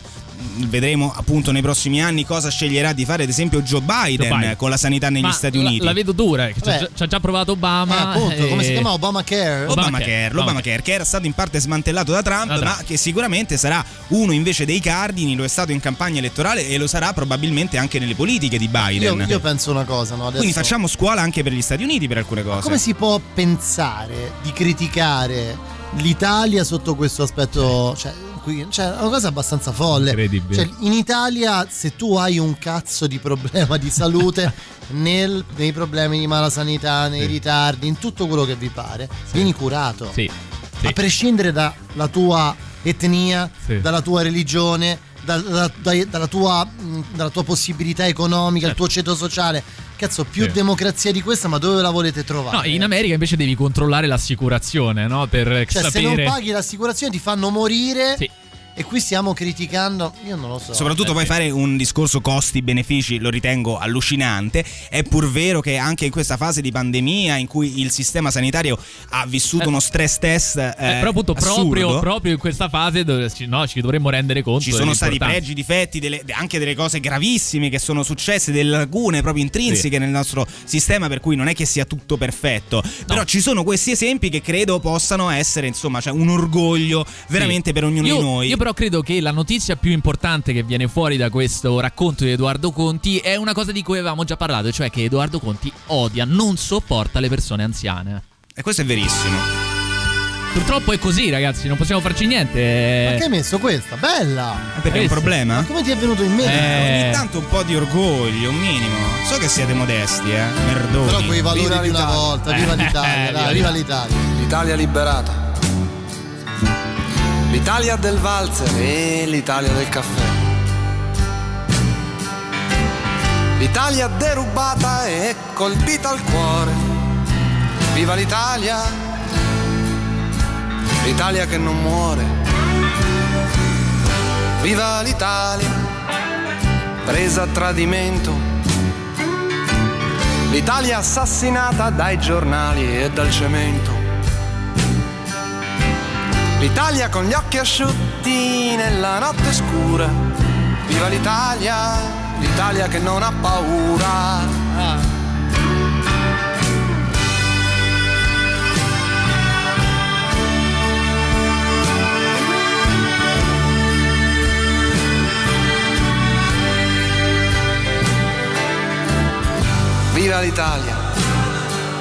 vedremo appunto nei prossimi anni cosa sceglierà di fare ad esempio Joe Biden, Joe Biden. con la sanità negli Ma Stati la- Uniti. La, vedo dura, ci ha già- ci ha già provato Eh, Obama. appunto, come e- si chiama? Obamacare? Obamacare, l'Obamacare che era stato in parte smantellato da Trump, Da Trump. ma che sicuramente sarà uno invece dei cardini, lo è stato in campagna elettorale e lo sarà probabilmente anche nelle politiche di Biden. Io, io penso una cosa, no? Adesso, Quindi facciamo scuola anche per gli Stati Uniti per alcune cose. Come si può pensare di criticare l'Italia sotto questo aspetto? Cioè, qui- cioè, è una cosa abbastanza folle. Incredibile. Cioè, in Italia, se tu hai un cazzo di problema di salute, nel- nei problemi di mala sanità, nei ritardi, in tutto quello che vi pare, vieni curato. Sì. sì. A prescindere dalla tua etnia, Sì. dalla tua religione, da- da- dai- dalla, tua, mh, dalla tua possibilità economica, il tuo ceto sociale. Cazzo, più Sì. democrazia di questa, ma dove la volete trovare? No, in America invece devi controllare l'assicurazione, no? Per Cioè, se non sapere. paghi l'assicurazione ti fanno morire. Sì. E qui stiamo criticando. Io non lo so. Soprattutto Eh, poi sì. fare un discorso costi-benefici lo ritengo allucinante. È pur vero che anche in questa fase di pandemia in cui il sistema sanitario ha vissuto Eh, uno stress test eh, Eh, però appunto proprio, assurdo, proprio in questa fase dove ci, no, ci dovremmo rendere conto. ci sono stati pregi, difetti, delle- anche delle cose gravissime che sono successe, delle lacune proprio intrinseche nel nostro sistema, per cui non è che sia tutto perfetto. Però ci sono questi esempi che credo possano essere, insomma, cioè un orgoglio veramente Sì. per ognuno io, di noi. Io però credo che la notizia più importante che viene fuori da questo racconto di Edoardo Conti è una cosa di cui avevamo già parlato, cioè che Edoardo Conti odia, non sopporta le persone anziane. E questo è verissimo. Purtroppo è così, ragazzi, non possiamo farci niente. Ma che hai messo questa? Bella! Perché è un Eh, problema? Ma come ti è venuto in mente? Eh. Ogni tanto un po' di orgoglio, un minimo. So che siete modesti, eh. Merdoni. Però quei valori Viva di una volta. Viva Eh, l'Italia, dai, viva l'Italia. L'Italia liberata. L'Italia del valzer e l'Italia del caffè. L'Italia derubata e colpita al cuore. Viva l'Italia! L'Italia che non muore. Viva l'Italia! Presa a tradimento. L'Italia assassinata dai giornali e dal cemento. L'Italia con gli occhi asciutti nella notte scura. Viva l'Italia! l'Italia che non ha paura. Viva l'Italia,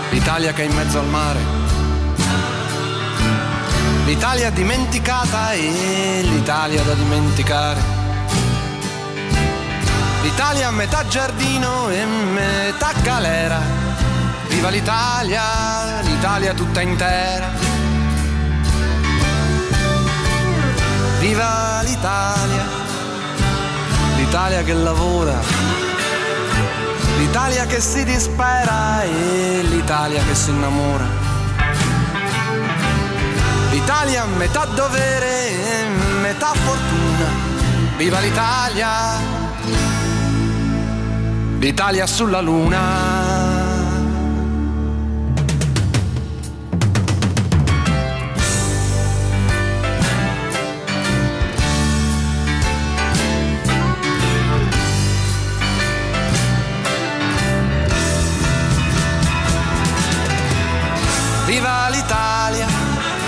l'Italia che è in mezzo al mare, l'Italia dimenticata e l'Italia da dimenticare. L'Italia metà giardino e metà galera. Viva l'Italia, l'Italia tutta intera. Viva l'Italia, l'Italia che lavora, l'Italia che si dispera e l'Italia che si innamora. L'Italia metà dovere metà fortuna. Viva l'Italia, l'Italia sulla luna.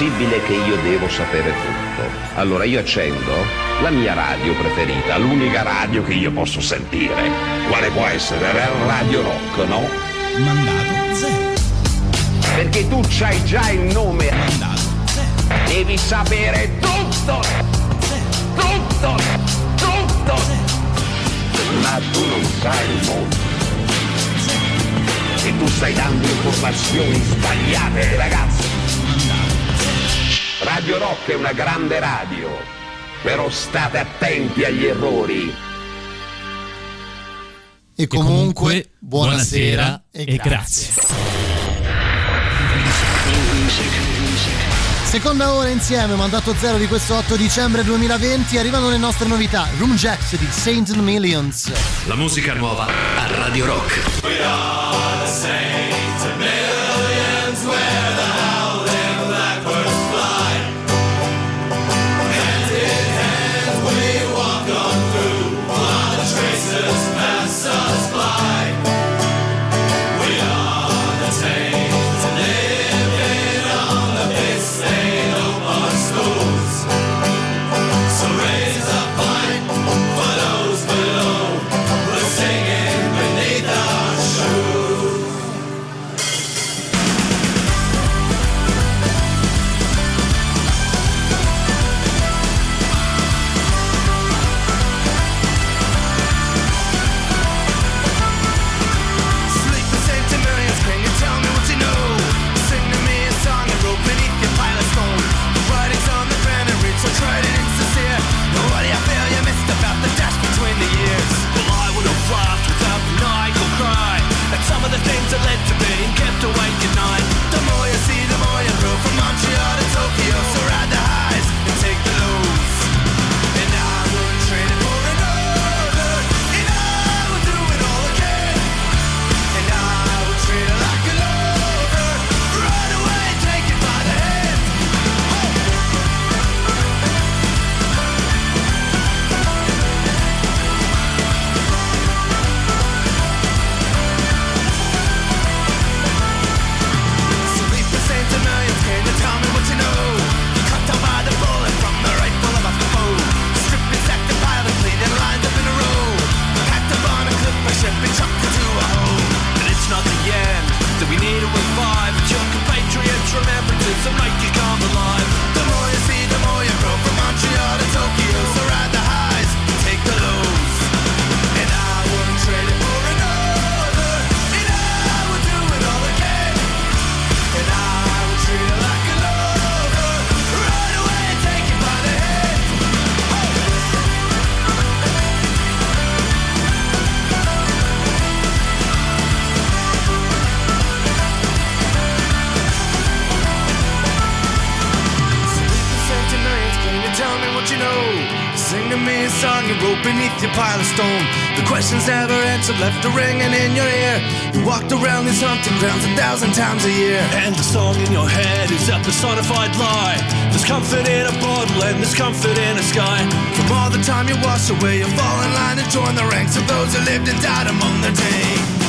Possibile che io devo sapere tutto. Allora io accendo la mia radio preferita, l'unica radio che io posso sentire. Quale può essere? Radio Rock, no? Mandato zero. Perché tu c'hai già il nome. Mandato zero. Devi sapere tutto. Tutto. Tutto. Ma tu non sai il mondo. E tu stai dando informazioni sbagliate ragazzi. Radio Rock è una grande radio, però state attenti agli errori. E comunque, buonasera, e e grazie. Seconda ora insieme, mandato zero di questo 8 dicembre 2020, arrivano le nostre novità. Room Jacks di Saint Millions. La musica nuova a Radio Rock. We are the saints of millions times a year. And the song in your head is a personified lie. There's comfort in a bottle and there's comfort in a sky. From all the time you wash away, you fall in line and join the ranks of those who lived and died among the day.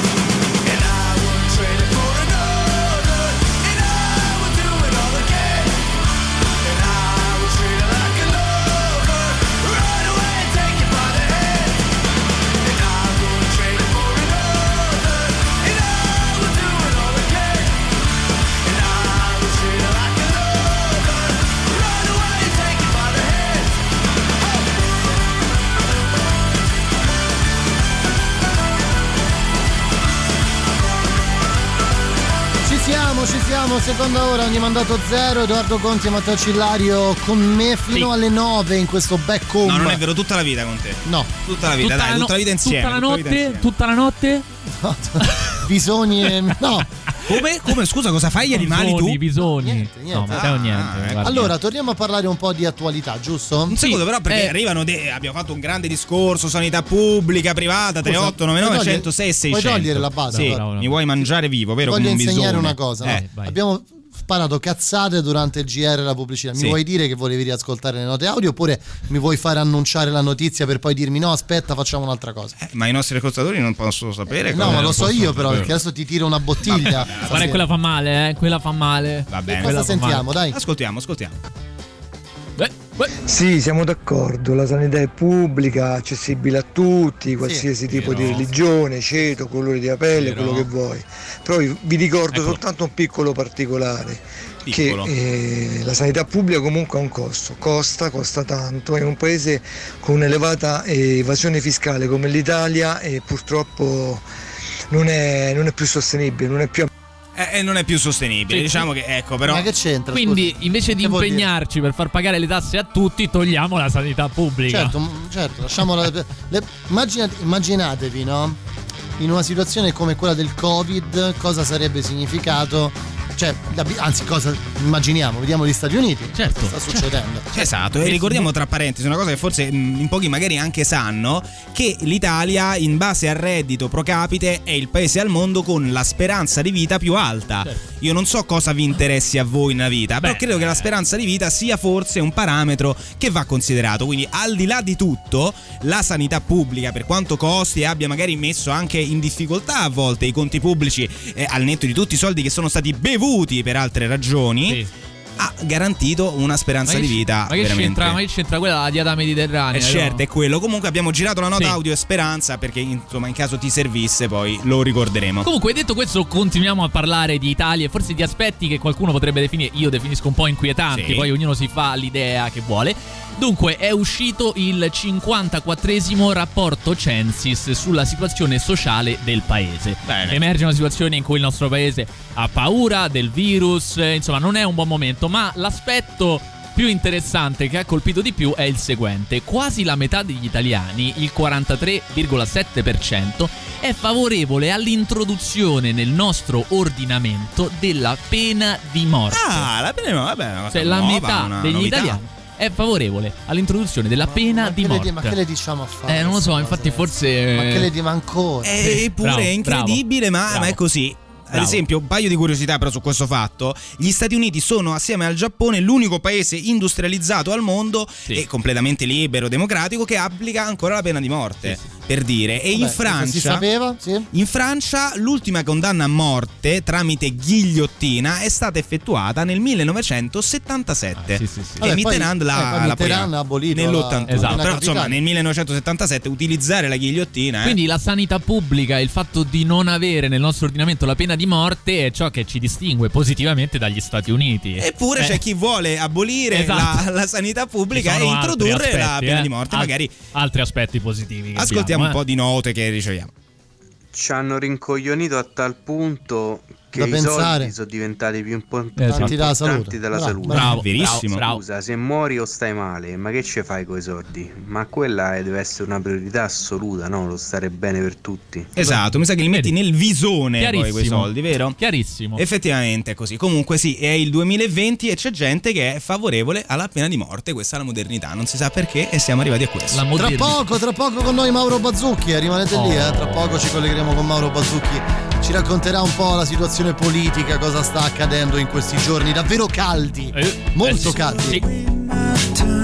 Seconda ora, ogni mandato zero, Edoardo Conti e Matteo Cillario con me fino Sì. alle 9 in questo back home. No, non è vero, tutta la vita con te. No. Tutta la vita, Tutta dai, la no- tutta la vita insieme. Tutta la notte? Tutta la notte? Bisogni. No. Come? Come? Scusa, cosa fai gli animali tu? bisogni. niente. No, Matteo niente. Ah, guarda. Allora, torniamo a parlare un po' di attualità, giusto? Un secondo, però, perché eh. arrivano. de- abbiamo fatto un grande discorso: sanità pubblica, privata, 3899 puoi togliere- 106 600. puoi togliere la base, Sì, allora. mi vuoi mangiare vivo, vero? Voglio come un insegnare bisone. una cosa. no? Eh, Abbiamo sparato cazzate durante il GR e la pubblicità. Mi Sì. vuoi dire che volevi riascoltare le note audio oppure mi vuoi fare annunciare la notizia per poi dirmi no, aspetta, facciamo un'altra cosa? Eh, ma i nostri ascoltatori non possono sapere. no, cosa- ma lo so io però, sapere. perché adesso ti tiro una bottiglia. Guarda, quella fa male, eh. Quella fa male. Va bene. Cosa Quella fa sentiamo, male. dai? Ascoltiamo, ascoltiamo. Sì, siamo d'accordo, la sanità è pubblica, accessibile a tutti, qualsiasi tipo di religione, ceto, colore di pelle, Vero. quello che vuoi. Però vi ricordo Ecco. soltanto un piccolo particolare, Piccolo. che eh, la sanità pubblica comunque ha un costo, costa, costa tanto, è un paese con un'elevata eh, evasione fiscale come l'Italia e purtroppo non è, non è più sostenibile, non è più Eh, eh, non è più sostenibile. Sì. Diciamo che, ecco, però. Ma che c'entra? Quindi invece di impegnarci per far pagare le tasse a tutti, togliamo la sanità pubblica. Certo, certo, lasciamola. le- immaginate- immaginatevi, no? In una situazione come quella del Covid, cosa sarebbe significato? Cioè, anzi, cosa immaginiamo? Vediamo gli Stati Uniti. Certo, Cosa sta succedendo? Esatto, e ricordiamo tra parentesi una cosa che forse mh, in pochi magari anche sanno, che l'Italia in base al reddito pro capite è il paese al mondo con la speranza di vita più alta. Io non so cosa vi interessi a voi nella vita, però Beh, credo che la speranza di vita sia forse un parametro che va considerato. Quindi al di là di tutto, la sanità pubblica, per quanto costi e abbia magari messo anche in difficoltà a volte i conti pubblici eh, al netto di tutti i soldi che sono stati bevuti per altre ragioni, ha garantito una speranza di vita ma che, c'entra, ma che c'entra quella la dieta mediterranea? eh, certo, è quello. Comunque abbiamo girato la nota Sì. audio e speranza perché insomma in caso ti servisse poi lo ricorderemo. Comunque, detto questo, continuiamo a parlare di Italia e forse di aspetti che qualcuno potrebbe definire, io definisco un po' inquietanti, Sì. poi ognuno si fa l'idea che vuole. Dunque, è uscito il 54esimo rapporto Censis sulla situazione sociale del paese. Bene. Emerge una situazione in cui il nostro paese ha paura del virus, eh, insomma, non è un buon momento, ma l'aspetto più interessante che ha colpito di più è il seguente. Quasi la metà degli italiani, il 43,7%, è favorevole all'introduzione nel nostro ordinamento della pena di morte. Ah, la pena vabbè, è una cosa Cioè la nuova, metà una degli novità. italiani è favorevole all'introduzione della pena di Che le morte. di- ma che le diciamo a fare? eh, non lo so, infatti forse... Ma che le dico ancora? Eh, Eppure Bravo, è incredibile, ma, bravo. ma è così. Ad Bravo. esempio, un paio di curiosità però su questo fatto. Gli Stati Uniti sono, assieme al Giappone, l'unico paese industrializzato al mondo e completamente libero, democratico, che applica ancora la pena di morte. Per dire. E in Vabbè, Francia. Si sapeva? Sì. In Francia l'ultima condanna a morte tramite ghigliottina è stata effettuata nel 1977. Ah, E Vabbè, Mitterrand poi- l'ha, eh, poi l'ha Mitterrand poi- ha abolito nell'81. la- Esatto. Però la insomma nel 1977 utilizzare la ghigliottina eh, Quindi la sanità pubblica e il fatto di non avere nel nostro ordinamento la pena di morte è ciò che ci distingue positivamente dagli Stati Uniti. Eppure Eh, c'è chi vuole abolire Esatto. la, la sanità pubblica e introdurre la aspetti, pena eh. di morte. Al- Magari altri aspetti positivi. ascoltiamo un po' di note che riceviamo. Ci hanno rincoglionito a tal punto che da i pensare. sono diventati più eh, importanti, esatto. della salute. Della bravo, salute. Bravo, verissimo. Bravo. Scusa, se muori o stai male, ma che ci fai con i soldi? Ma quella è, deve essere una priorità assoluta, no? Lo stare bene per tutti. Esatto, mi sa che li metti nel visone poi quei soldi, vero? Chiarissimo. Effettivamente è così. Comunque sì, è il 2020 e c'è gente che è favorevole alla pena di morte, questa è la modernità, non si sa perché e siamo arrivati a questo. Tra poco, tra poco con noi Mauro Bazzucchi, eh, rimanete oh. lì, eh? tra poco ci collegheremo con Mauro Bazzucchi ci racconterà un po' la situazione politica, cosa sta accadendo in questi giorni davvero caldi, eh, eh molto eh, caldi. Sì.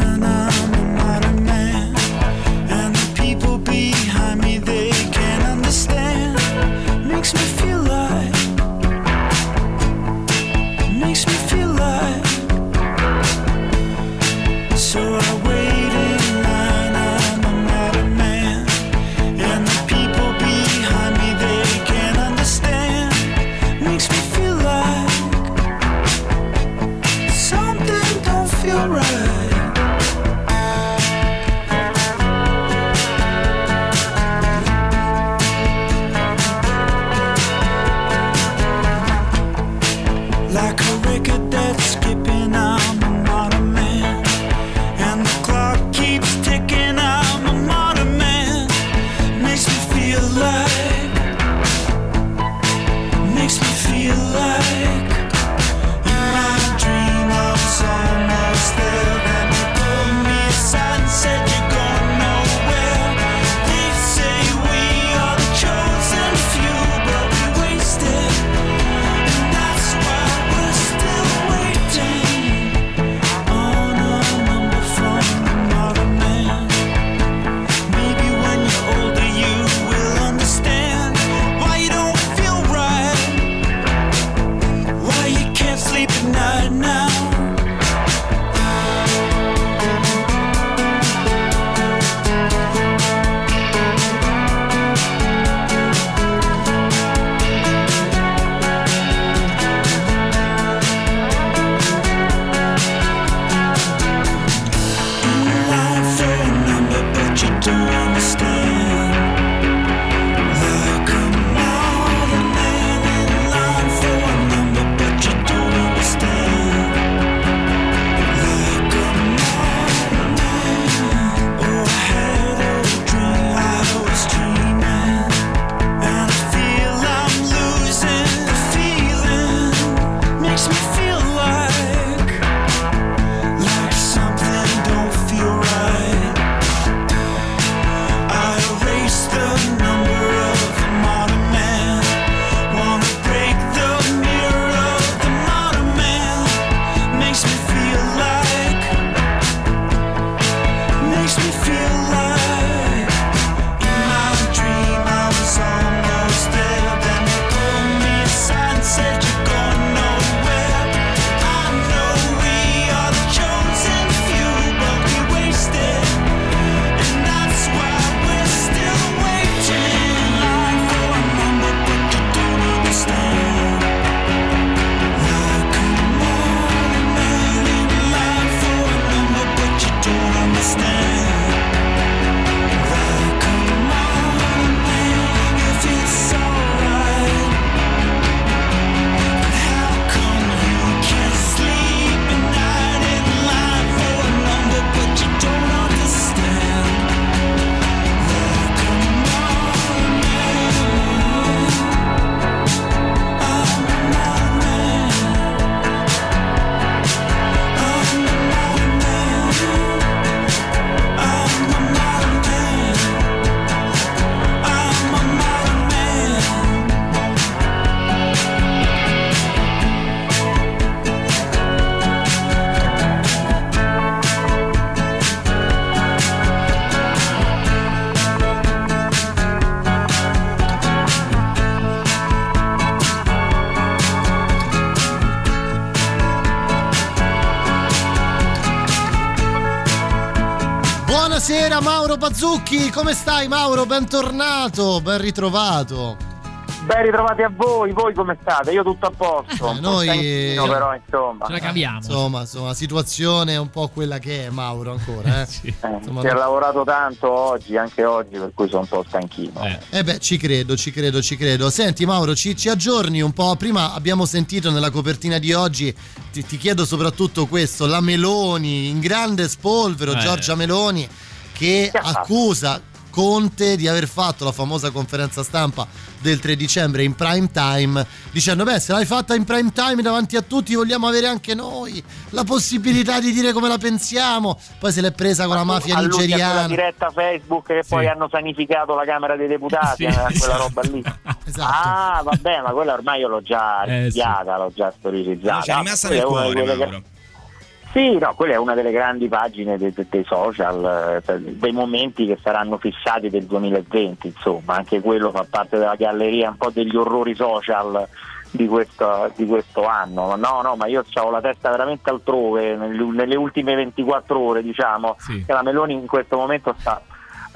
Zucchi, come stai Mauro? Bentornato, ben ritrovato. Ben ritrovati a voi, voi come state? Io tutto a posto. Eh, noi però insomma. Ce la caviamo. Insomma, insomma, situazione è un po' quella che è Mauro ancora, eh. sì. eh, si è lavorato tanto oggi, anche oggi, per cui sono un po' stanchino. Eh. eh beh, ci credo, ci credo, ci credo. Senti Mauro, ci, ci, aggiorni un po'. Prima abbiamo sentito nella copertina di oggi, ti, ti chiedo soprattutto questo, la Meloni, in grande spolvero, eh. Giorgia Meloni che accusa Conte di aver fatto la famosa conferenza stampa del 3 dicembre in prime time, dicendo beh se l'hai fatta in prime time davanti a tutti vogliamo avere anche noi la possibilità di dire come la pensiamo. Poi se l'è presa con la mafia nigeriana. diretta Facebook che poi hanno sanificato la Camera dei Deputati, Sì, eh, quella esatto. roba lì. Esatto. Ah, vabbè, ma quella ormai io l'ho già Eh, sì. studiata, l'ho già storicizzata. C'è rimasta Quella nel cuore, che-. Sì, no, quella è una delle grandi pagine dei, dei- social, eh, dei momenti che saranno fissati del 2020, insomma, anche quello fa parte della galleria un po' degli orrori social di questo, di questo anno. No, no, ma io ho la testa veramente altrove, nelle, ultime 24 ore, diciamo, che la Meloni in questo momento sta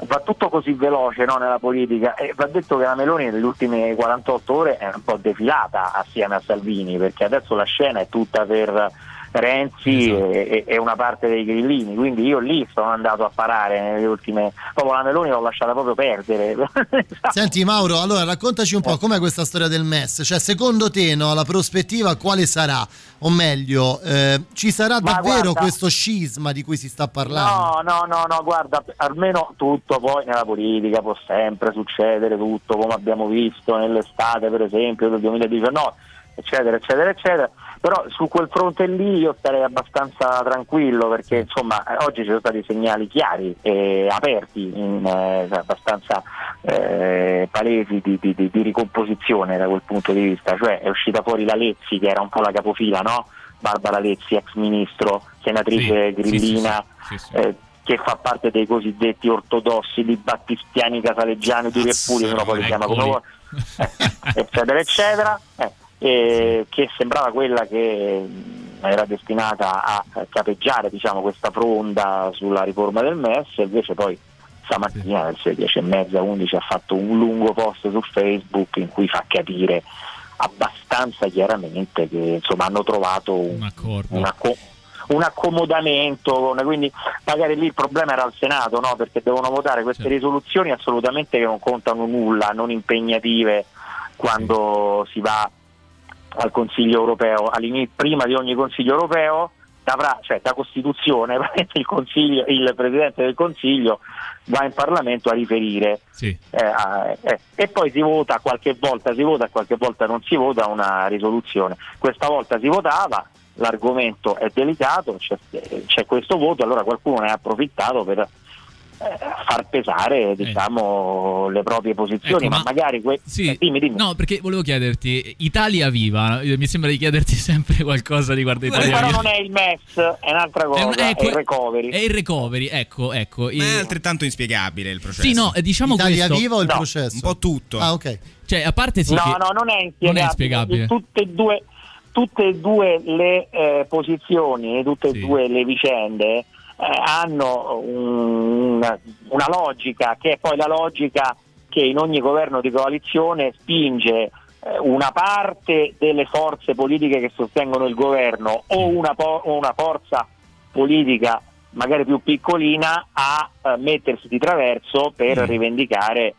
va tutto così veloce no, nella politica e va detto che la Meloni nelle ultime 48 ore è un po' defilata assieme a Salvini perché adesso la scena è tutta per Renzi e, e- e una parte dei grillini quindi io lì sono andato a parare nelle ultime proprio la Meloni l'ho lasciata proprio perdere Senti Mauro, allora raccontaci Eh. un po' com'è questa storia del MES, cioè secondo te no, la prospettiva quale sarà? O meglio, eh, ci sarà Ma davvero guarda- questo scisma di cui si sta parlando? No, no, no, no, guarda, almeno tutto poi nella politica può sempre succedere tutto, come abbiamo visto nell'estate per esempio del 2019, eccetera, eccetera, eccetera. Però su quel fronte lì io starei abbastanza tranquillo perché insomma oggi ci sono stati segnali chiari e aperti, in, eh, abbastanza eh, palesi di, di- di- ricomposizione da quel punto di vista, cioè è uscita fuori la Lezzi che era un po' la capofila, no? Barbara Lezzi, ex ministro, senatrice Sì, grillina, sì, sì, eh, che fa parte dei cosiddetti ortodossi, di battistiani, casaleggiani, di Repuli, uno poi li chiama come vuole, eh, eccetera, eccetera, eh, e che sembrava quella che mh, era destinata a eh, capeggiare diciamo, questa fronda sulla riforma del MES, e invece poi stamattina verso le 10 e mezza, 11 ha fatto un lungo post su Facebook in cui fa capire abbastanza chiaramente che insomma hanno trovato un, un acco- un accomodamento, quindi magari lì il problema era al Senato, no? perché devono votare queste risoluzioni assolutamente che non contano nulla, non impegnative quando si va al Consiglio europeo, prima di ogni Consiglio europeo, avrà, cioè da Costituzione, il, Consiglio- il Presidente del Consiglio va in Parlamento a riferire eh, a- eh, e poi si vota qualche volta, si vota, qualche volta non si vota una risoluzione. Questa volta si votava, l'argomento è delicato, c'è, c'è questo voto, allora qualcuno ne ha approfittato per far pesare diciamo, le proprie posizioni, Ecco, ma, ma- magari que- Sì, eh, dimmi, dimmi. no, perché volevo chiederti, Italia Viva, eh, mi sembra di chiederti sempre qualcosa riguardo Italia però Viva. non è il MES, è un'altra cosa, è, un- ecco, il recovery. È il recovery, ecco, ecco. Ma è altrettanto inspiegabile il processo. Sì, no, eh, diciamo Italia questo. Viva o il No. processo? Un po' tutto. Ah, ok. Cioè, a parte sì no, che- no, non è inspiegabile. non è inspiegabile. Tutte e due, tutte e due le eh, posizioni, tutte e due le vicende eh, hanno un- una logica che è poi la logica che in ogni governo di coalizione spinge eh, una parte delle forze politiche che sostengono il governo o una, po- o una forza politica magari più piccolina a eh, mettersi di traverso per rivendicare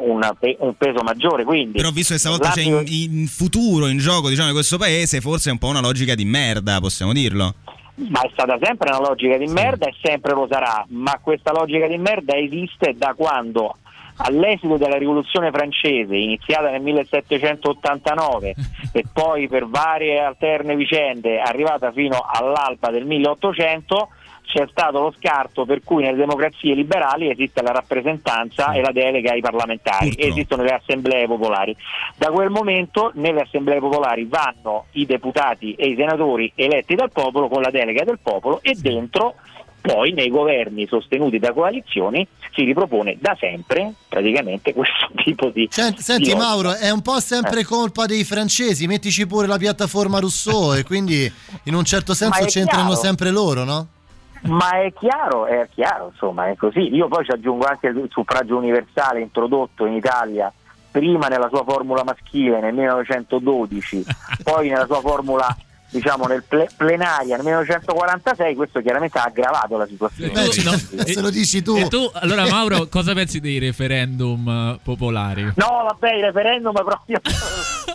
una pe- un peso maggiore. Quindi, Però visto che stavolta c'è in, in futuro in gioco diciamo, in questo paese, forse è un po' una logica di merda, possiamo dirlo. Ma è stata sempre una logica di merda e sempre lo sarà, ma questa logica di merda esiste da quando all'esito della rivoluzione francese iniziata nel 1789 e poi per varie alterne vicende arrivata fino all'alba del 1800 c'è stato lo scarto per cui nelle democrazie liberali esiste la rappresentanza e la delega ai parlamentari, esistono le assemblee popolari. Da quel momento nelle assemblee popolari vanno i deputati e i senatori eletti dal popolo con la delega del popolo e dentro poi nei governi sostenuti da coalizioni si ripropone da sempre praticamente questo tipo di... Senti, senti, di. Mauro, è un po' sempre Eh. colpa dei francesi, mettici pure la piattaforma Rousseau e quindi in un certo senso c'entrano chiaro. sempre loro, no? Ma è chiaro, è chiaro, insomma, è così. Io poi ci aggiungo anche il suffragio universale introdotto in Italia prima nella sua formula maschile nel 1912, poi nella sua formula diciamo nel ple- plenaria nel 1946, questo chiaramente ha aggravato la situazione. Beh, Tu- no, se lo dici tu. E tu, allora Mauro, cosa pensi dei referendum eh, popolari? No, vabbè, i referendum proprio,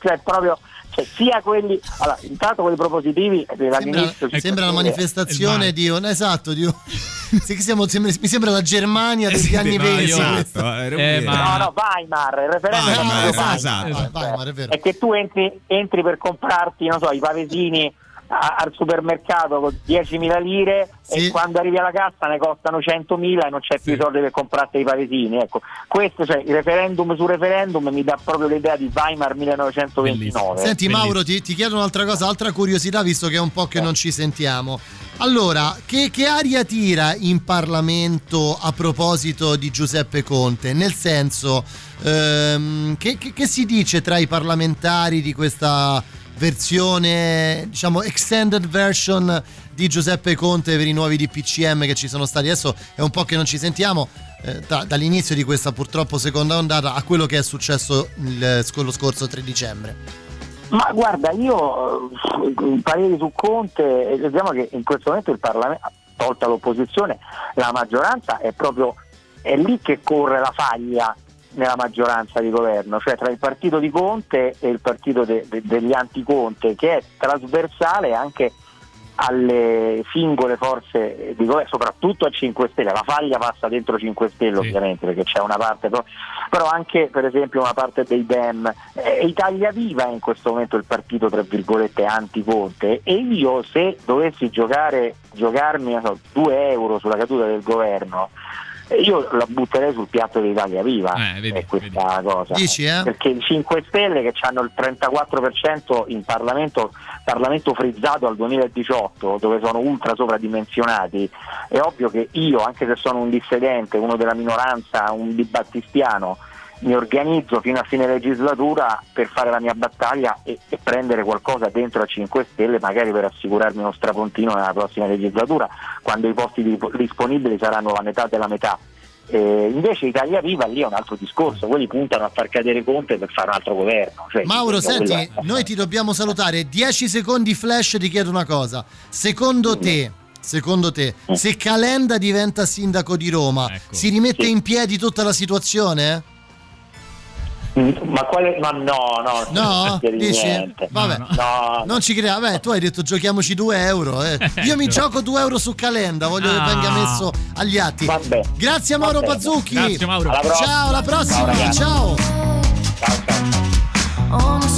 cioè, proprio cioè, sia quelli, allora, intanto quelli propositivi eh, Sembra, dall'inizio ci sembra una sono- manifestazione di un esatto di un- siamo- sembra- mi sembra la Germania degli sì, anni ma 20 io- questo. Eh, No, no, Weimar, il referendum Weimar, è esatto, Weimar. esatto. Weimar, è vero. è che tu entri, entri per comprarti, non so, i pavesini a- al supermercato con 10.000 lire e quando arrivi alla cassa ne costano 100.000 e non c'è più i soldi per comprarti i pavesini. Ecco, questo, cioè, il referendum su referendum mi dà proprio l'idea di Weimar 1929. Senti Mauro, ti, ti chiedo un'altra cosa, altra curiosità, visto che è un po' che non ci sentiamo. Allora, che, che aria tira in Parlamento a proposito di Giuseppe Conte? Nel senso, ehm, che, che- che si dice tra i parlamentari di questa versione, diciamo, extended version di Giuseppe Conte per i nuovi DPCM che ci sono stati? Adesso è un po' che non ci sentiamo. eh, da- dall'inizio di questa purtroppo seconda ondata a quello che è successo il, lo scorso 3 dicembre. Ma guarda, io eh, pareri su Conte, eh, vediamo che in questo momento il Parlamento, tolta l'opposizione, la maggioranza è proprio è lì che corre la faglia nella maggioranza di governo, cioè tra il partito di Conte e il partito de- de- degli anticonte, che è trasversale anche alle singole forze di governo, soprattutto a 5 Stelle. La faglia passa dentro 5 Stelle ovviamente perché c'è una parte, però, però anche per esempio una parte dei Dem. Eh, Italia Viva è in questo momento il partito tra virgolette anti-Conte e io se dovessi giocare, giocarmi so, 2 euro sulla caduta del governo io la butterei sul piatto di Italia Viva è questa cosa Dici, eh? perché i 5 Stelle che hanno il 34% in Parlamento Parlamento frizzato al 2018 dove sono ultra sovradimensionati è ovvio che io anche se sono un dissidente uno della minoranza un dibattistiano mi organizzo fino a fine legislatura per fare la mia battaglia e, e prendere qualcosa dentro a 5 Stelle magari per assicurarmi uno strapontino nella prossima legislatura quando i posti di- disponibili saranno la metà della metà Eh, invece Italia Viva lì è un altro discorso, quelli puntano a far cadere Conte per fare un altro governo. Cioè, Mauro, quello senti, è- noi ti dobbiamo salutare. 10 secondi flash, ti chiedo una cosa. Secondo te, secondo te, se Calenda diventa sindaco di Roma, si rimette in piedi tutta la situazione? Ma quale. Ma no, no, No? Dici? niente. Vabbè. No, Non ci crea, beh, tu hai detto giochiamoci 2 euro. eh. Io mi gioco 2 euro su Calenda, voglio che Ah. venga messo agli atti. Grazie a Mauro Vabbè. Bazzucchi. Grazie, Mauro. Alla prossima. Ciao, alla Ciao, prossima. ragazzi. Ciao. On the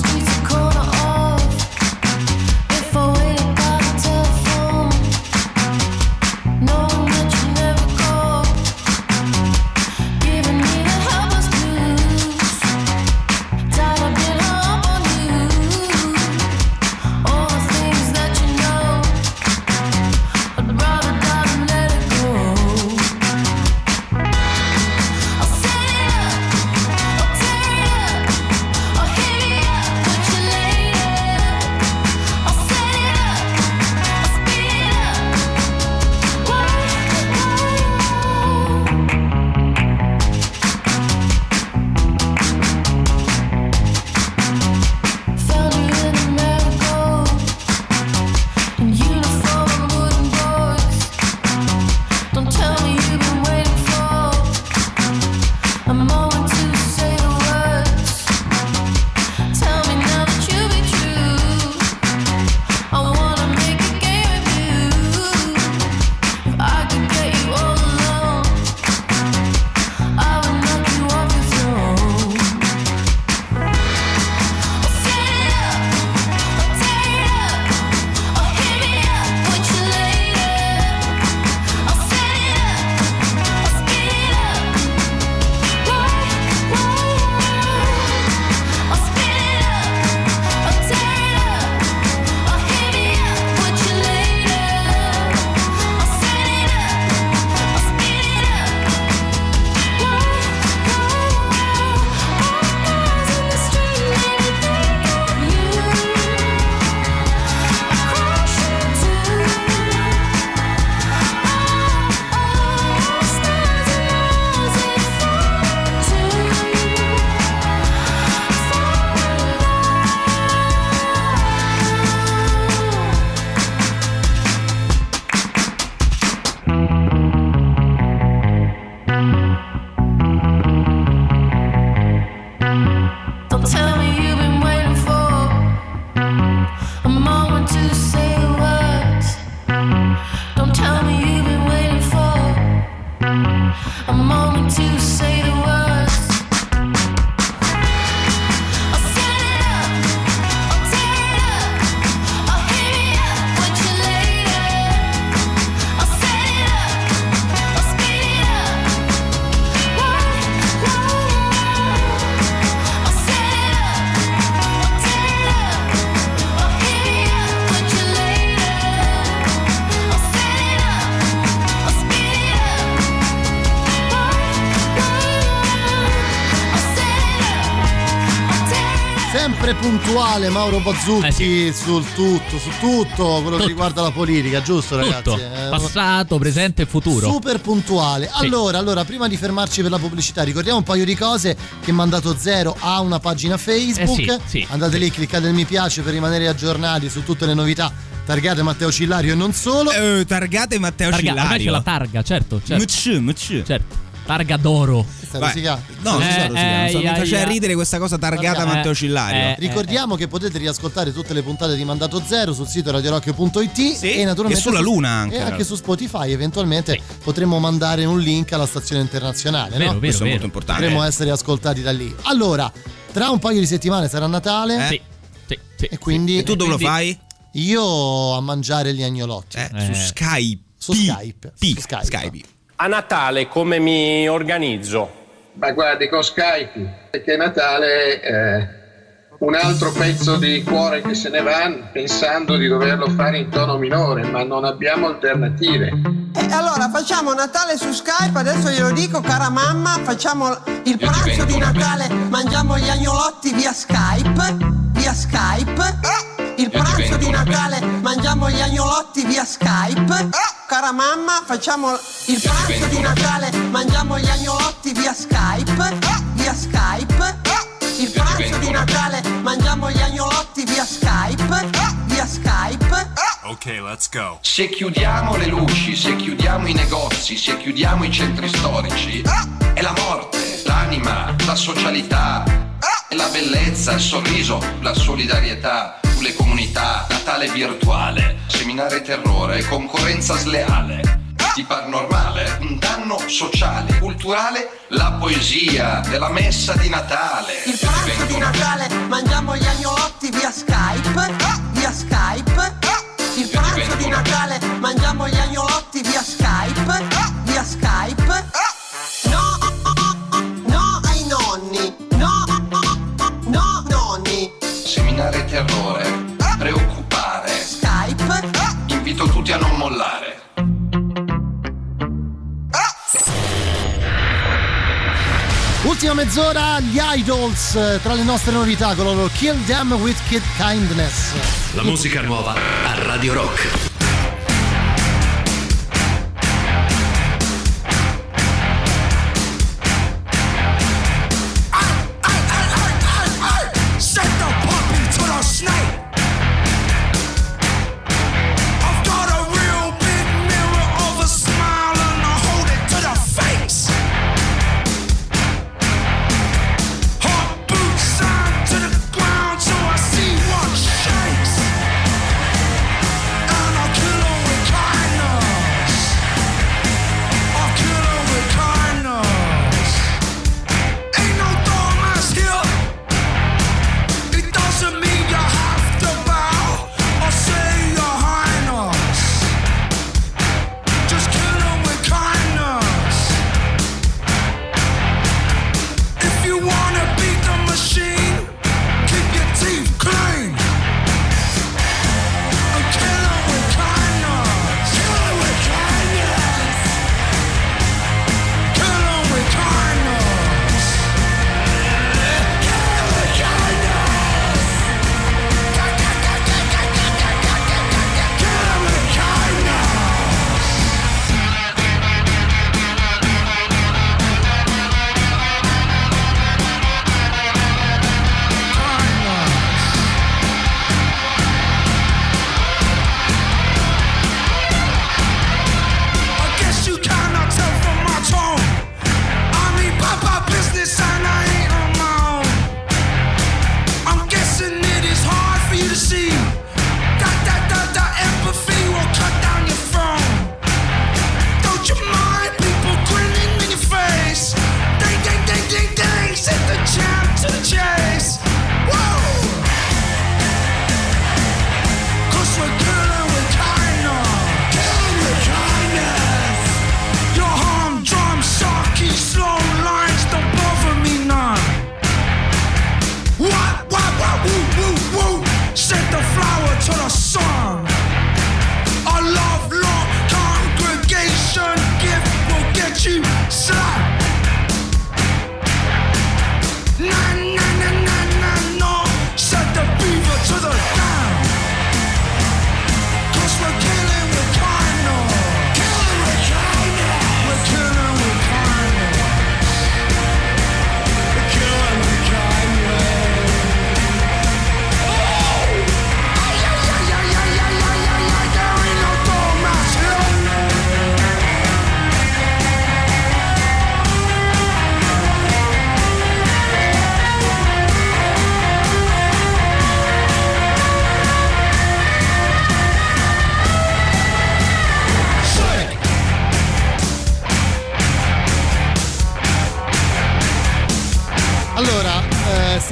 puntuale Mauro Bazzucchi sul tutto, su tutto quello che riguarda la politica, giusto ragazzi? Tutto. Eh, Passato, presente e futuro. Super puntuale. Allora, allora, prima di fermarci per la pubblicità, ricordiamo un paio di cose che Mandato Zero ha una pagina Facebook. Eh sì, sì, Andate lì, cliccate il mi piace per rimanere aggiornati su tutte le novità. Targate Matteo Cillario e non solo. Eh, targate Matteo Targa, Cillario. la targa, certo. certo. Muc, muc. Certo. Targa d'oro. Vai. No, so, Eh, non so, eh, mi eh, faceva eh. ridere questa cosa targata Eh, Matteo Cillario. eh. Ricordiamo che potete riascoltare tutte le puntate di Mandato Zero sul sito radiorock.it e naturalmente e sulla su- Luna anche. E anche su Spotify eventualmente potremo mandare un link alla stazione internazionale. Vero, no? vero, Questo è vero. molto importante. Potremo essere ascoltati da lì. Allora, tra un paio di settimane sarà Natale Sì, sì, sì. e quindi E tu dove lo fai? io a mangiare gli agnolotti. Eh, Eh. Su Skype. Su Skype. P. Su Skype. Skype. A Natale come mi organizzo? Ma guardi, con Skype, perché Natale è un altro pezzo di cuore che se ne va pensando di doverlo fare in tono minore, ma non abbiamo alternative. E allora facciamo Natale su Skype, adesso glielo dico, cara mamma, facciamo il pranzo di Natale, mangiamo gli agnolotti via Skype, via Skype. Il pranzo di Natale mangiamo gli agnolotti via Skype. Cara mamma, facciamo il pranzo di Natale, mangiamo gli agnolotti via Skype, via Skype. Il pranzo di Natale mangiamo gli agnolotti via Skype, via Skype. Ok, let's go. Se chiudiamo le luci, se chiudiamo i negozi, se chiudiamo i centri storici, è la morte, l'anima, la socialità, è la bellezza, il sorriso, la solidarietà, le comunità, Natale virtuale, seminare terrore, concorrenza sleale. Ti par normale? Un danno sociale, culturale, la poesia della messa di Natale. Il pranzo di Natale mangiamo gli agnolotti via Skype, via Skype. Il pranzo di Natale mangiamo gli agnolotti via Skype, via Skype. Ultima mezz'ora, gli Idols eh, tra le nostre novità con loro Kill Them with Kid Kindness. La musica nuova a Radio Rock.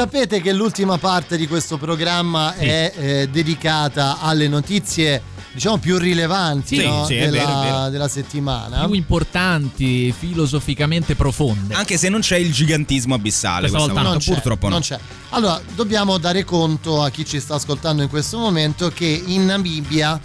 Sapete che l'ultima parte di questo programma è eh, dedicata alle notizie diciamo più rilevanti Sì, no? sì, della, vero, vero. della settimana. Più importanti, filosoficamente profonde. Anche se non c'è il gigantismo abissale Questa questa, volta volta, c'è, purtroppo no. non c'è. Allora, dobbiamo dare conto a chi ci sta ascoltando in questo momento che in Namibia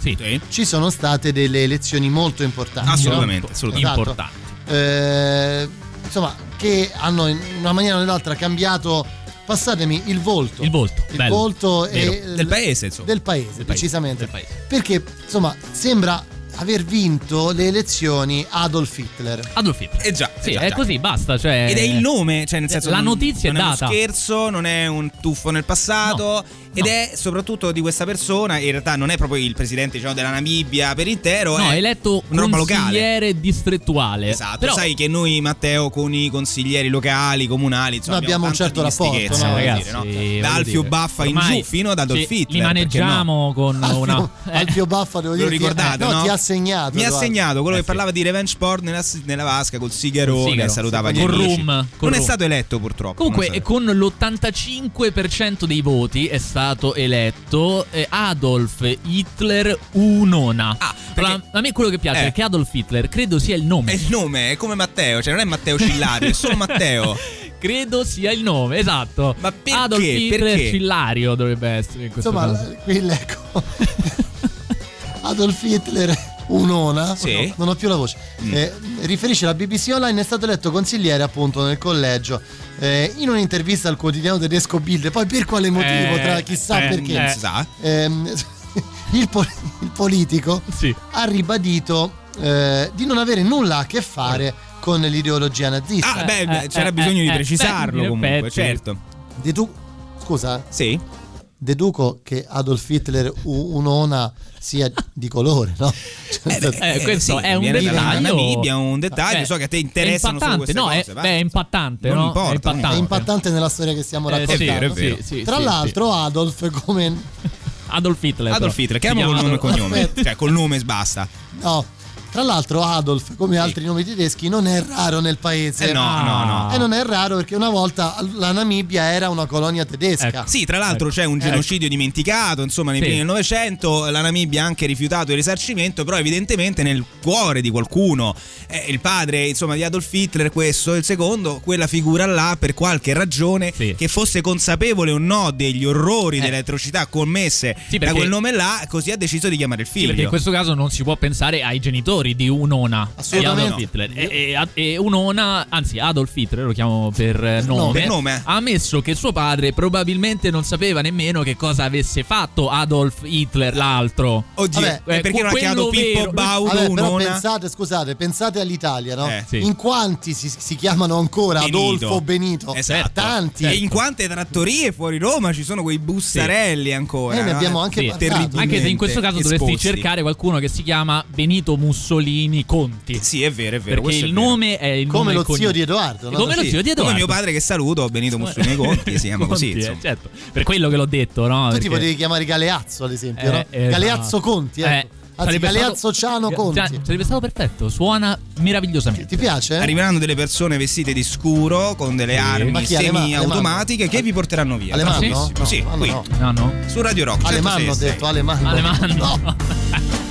ci sono state delle elezioni molto importanti. Assolutamente, no? assolutamente. Esatto. Eh, insomma, che hanno in una maniera o nell'altra cambiato, passatemi, il volto. Il volto, Il bello. volto Vero. Del paese, insomma. Del paese, Del paese, precisamente. del paese. Perché, insomma, sembra aver vinto le elezioni Adolf Hitler. Adolf Hitler. Eh già, Sì, eh già, è già. così, basta. Cioè... Ed è il nome, cioè nel senso La non- notizia non è è data. uno scherzo, non è un tuffo nel passato ed è soprattutto di questa persona, in realtà non è proprio il presidente diciamo, della Namibia per intero, No, è eletto una roba locale. consigliere distrettuale. Esatto, Però, sai che noi Matteo con i consiglieri locali, comunali, insomma, Noi abbiamo un tanta certo rapporto, dimestichezza, no, ragazzi, dire, no? Da Alfio dire, Baffa in giù fino ad Adolf sì, Hitler. Li maneggiamo con Alfio, una. Alfio Baffa, devo Lo dire, ti- ricordate, no, no? ti ha segnato. Mi ha segnato quello Eh che parlava di revenge porn nella, nella vasca col sigaro. salutava gli Con amici. con non è stato eletto purtroppo. Comunque, con l'85% dei voti è stato eletto eh, Adolf Hitler Unona. Ah, Allora, a me quello che piace Eh. è che Adolf Hitler credo sia il nome. È il nome, è come Matteo, cioè non è Matteo Cillario, è solo Matteo. Credo sia il nome, esatto. Ma perché? Adolf Hitler Perché? Cillario dovrebbe essere in questo Insomma, caso. qui leggo Adolf Hitler un'ona, Sì. no, non ho più la voce. Mm. Eh, riferisce la BBC Online, è stato eletto consigliere appunto nel collegio. Eh, in un'intervista al quotidiano tedesco Bild, poi per quale motivo, Eh, tra chissà eh, perché, Non si sa. ehm, il, po- il politico Sì. ha ribadito eh, di non avere nulla a che fare con l'ideologia nazista. Ah, beh, eh, beh, c'era eh, bisogno eh, di eh, precisarlo beh, comunque, certo. Dedu- Scusa, Sì. deduco che Adolf Hitler u- un'ona sia di colore, no? Cioè, nel senso- Eh, questo sì, è un dettaglio. Namibia, un dettaglio, Eh, so che a te è interessano solo impattante, queste no, cose, è, beh, è impattante, Non no? importa, è impattante. è impattante nella storia che stiamo Eh, sì, raccontando. è vero, è vero. Sì, sì, Tra sì, l'altro, Adolf come. Adolf Hitler. Adolf. Hitler, col nome e cognome. Cioè, col nome basta. No. Tra l'altro, Adolf, come altri nomi tedeschi, non è raro nel paese. Eh, no, no, no. E non è raro perché una volta la Namibia era una colonia tedesca. Ecco. Sì, tra l'altro c'è un genocidio dimenticato, insomma, nei Sì. primi del Novecento, la Namibia ha anche rifiutato il risarcimento, però evidentemente nel cuore di qualcuno, eh, il padre, insomma, di Adolf Hitler, questo, il secondo, quella figura là, per qualche ragione, Sì. che fosse consapevole o no degli orrori, Eh. delle atrocità commesse Sì, da perché- quel nome là, così ha deciso di chiamare il Sì, figlio. perché in questo caso non si può pensare ai genitori di Unona di Assolutamente Adolf Hitler. E, e- e Unona, anzi Adolf Hitler, lo chiamo per eh, nome, Per nome. ha ammesso che suo padre probabilmente non sapeva nemmeno che cosa avesse fatto Adolf Hitler, l'altro. Oddio, Vabbè, e perché non ha quello chiamato Pippo Baudo Vabbè, Unona? pensate, scusate, pensate all'Italia, no? Eh, sì. In quanti si, si chiamano ancora Benito. Adolfo Benito? Esatto. Tanti. E in quante trattorie fuori Roma ci sono quei bussarelli ancora? Eh, ne abbiamo anche Sì, Anche se in questo caso dovresti esposti. cercare qualcuno che si chiama Benito Mussolini Conti. Sì, è vero, è vero. perché il vero. nome è il Come nome lo zio di Edoardo, no? Come lo Sì, zio di Edoardo. Come mio padre che saluto, Benito Mussolini Conti, si chiama così. Conti, eh, insomma. certo. Per quello che l'ho detto, no? Tu ti Perché- potevi chiamare Galeazzo, ad esempio, Eh, no? esatto. Galeazzo Conti, ecco. Eh, Anzi, Galeazzo stato- Ciano Conti. Sarebbe stato perfetto, suona meravigliosamente. Ti piace? Arriveranno delle persone vestite di scuro con delle Sì. Armi semi-automatiche che vi porteranno via. Alemanno? No, sì, Alemanno qui, no. No, no. su Radio Rock. Alemanno ho 106. detto, Alemanno. Alemanno. No.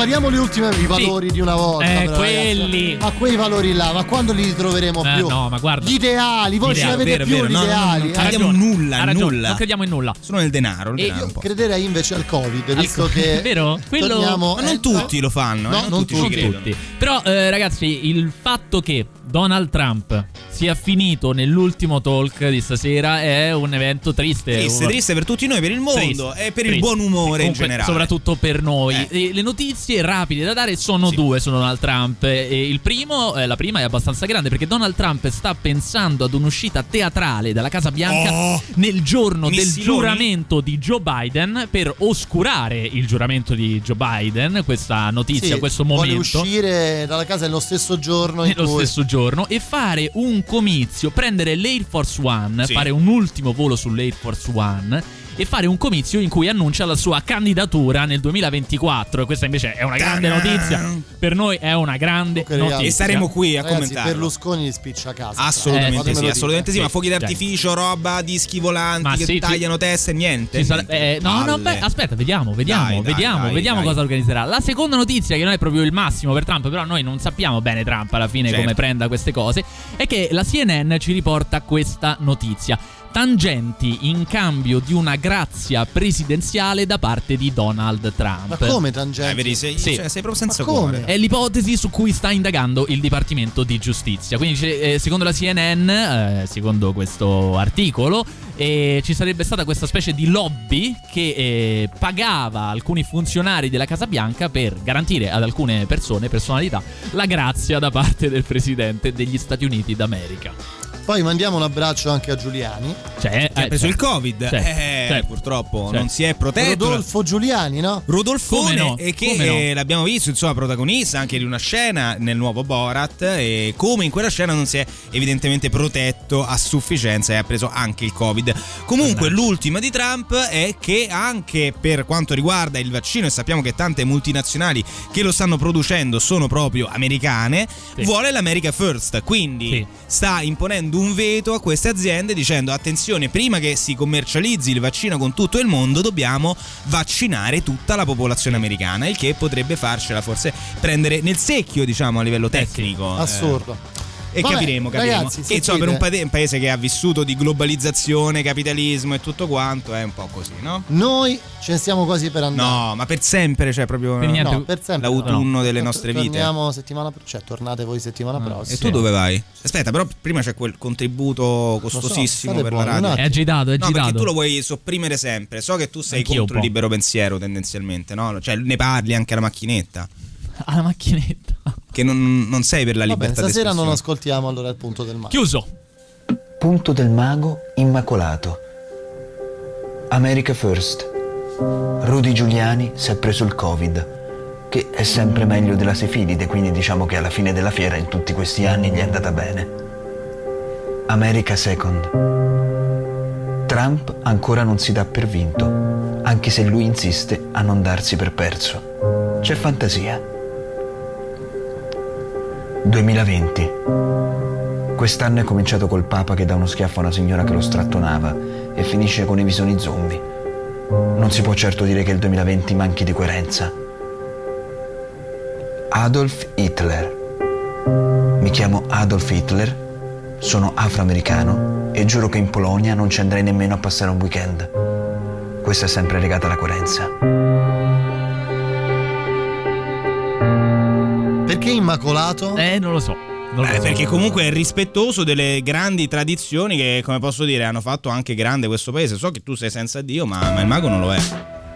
spariamo le ultime i valori di una volta. Eh, però, quelli. ragazzi. Ma quei valori là, ma quando li ritroveremo Eh, più? no, ma guarda. Gli ideali, voi ce Ideali, l'avete vero, più vero, gli no, no, no, ideali? non eh? nulla, nulla. Non crediamo in nulla. Solo nel denaro. il E denaro io. Crederei invece al Covid, visto che È vero? Quello- torniamo, Ma non eh, tutti lo fanno, eh, No, non non tutti. Però, eh, ragazzi, il fatto che Donald Trump sia finito nell'ultimo talk di stasera è un evento triste. Triste, Un- triste per tutti noi, per il mondo Triste, e per il triste. buon umore in Comunque, generale. Soprattutto per noi. Eh. Le notizie rapide da dare sono due su Donald Trump. E il primo, eh, la prima è abbastanza grande perché Donald Trump sta pensando ad un'uscita teatrale dalla Casa Bianca Oh! nel giorno del Missiloni? giuramento di Joe Biden per oscurare il giuramento di Joe Biden. Questa notizia, Sì, questo vuole momento uscire dalla casa nello stesso giorno in nello cui stesso giorno e fare un comizio, prendere l'Air Force One, Sì. fare un ultimo volo sull'Air Force One e fare un comizio in cui annuncia la sua candidatura nel 2024. E questa invece è una grande notizia. Per noi è una grande notizia. E saremo qui a Ragazzi, commentarlo. Berlusconi li spiccia a casa. Assolutamente Eh, sì, assolutamente sì, dire. ma fuochi d'artificio, roba, dischi volanti Ma che sì, ci- tagliano teste, niente. Ci sarà- eh, no, no, beh, aspetta, vediamo, vediamo, Dai, dai, vediamo, dai, vediamo dai. cosa organizzerà. La seconda notizia, che non è proprio il massimo per Trump, però noi non sappiamo bene Trump alla fine Certo. come prenda queste cose, è che la CNN ci riporta questa notizia. Tangenti in cambio di una grazia presidenziale da parte di Donald Trump. Ma come tangenti? Eh, vedi, sei, Sì. cioè, sei proprio senza come? cuore. È l'ipotesi su cui sta indagando il Dipartimento di Giustizia. Quindi, eh, secondo la CNN, eh, secondo questo articolo, eh, ci sarebbe stata questa specie di lobby che eh, pagava alcuni funzionari della Casa Bianca per garantire ad alcune persone, personalità, la grazia da parte del presidente degli Stati Uniti d'America. Poi mandiamo un abbraccio anche a Giuliani. Cioè, Che ha preso il Covid. Cioè, eh, cioè, purtroppo cioè. non si è protetto. Rodolfo Giuliani, no? Rodolfone no? e che no? eh, l'abbiamo visto insomma protagonista anche di una scena nel nuovo Borat e come in quella scena non si è evidentemente protetto a sufficienza e ha preso anche il covid comunque l'ultima di Trump è che anche per quanto riguarda il vaccino e sappiamo che tante multinazionali che lo stanno producendo sono proprio americane Sì. vuole l'America First quindi Sì. sta imponendo un veto a queste aziende dicendo attenzione prima che si commercializzi il vaccino con tutto il mondo dobbiamo vaccinare tutta la popolazione americana il che potrebbe farcela forse prendere nel secchio diciamo a livello tecnico eh, Assurdo. E Vabbè, capiremo, capiremo. ragazzi, e insomma, per un, pate- un paese che ha vissuto di globalizzazione, capitalismo e tutto quanto, è un po' così, no? Noi ce ne stiamo quasi per andare. No, ma per sempre, cioè proprio Per niente. No, per sempre. l'autunno no. delle nostre vite. Torniamo settimana pro- cioè tornate voi settimana prossima. E tu dove vai? Aspetta, però prima c'è quel contributo costosissimo state per buoni, la radio. È agitato, è No, perché agitato. tu lo vuoi sopprimere sempre. So che tu sei Anch'io contro il libero pensiero tendenzialmente, no? Cioè ne parli anche alla macchinetta. Alla macchinetta. Che non, non sei per la Va bene, libertà stasera non ascoltiamo allora il punto del mare. Chiuso. Punto del mago immacolato. America First. Rudy Giuliani si è preso il Covid, che è sempre meglio della sefilide, quindi diciamo che alla fine della fiera in tutti questi anni gli è andata bene. America Second. Trump ancora non si dà per vinto, anche se lui insiste a non darsi per perso. C'è fantasia. 2020. Quest'anno è cominciato col Papa che dà uno schiaffo a una signora che lo strattonava e finisce con i visoni zombie. Non si può certo dire che il 2020 manchi di coerenza. Adolf Hitler. Mi chiamo Adolf Hitler, sono afroamericano e giuro che in Polonia non ci andrei nemmeno a passare un weekend. Questa è sempre legata alla coerenza. Perché immacolato? Eh, non lo so. Non lo Eh, so. perché comunque è rispettoso delle grandi tradizioni che, come posso dire, hanno fatto anche grande questo paese. So che tu sei senza Dio, ma, ma il mago non lo è.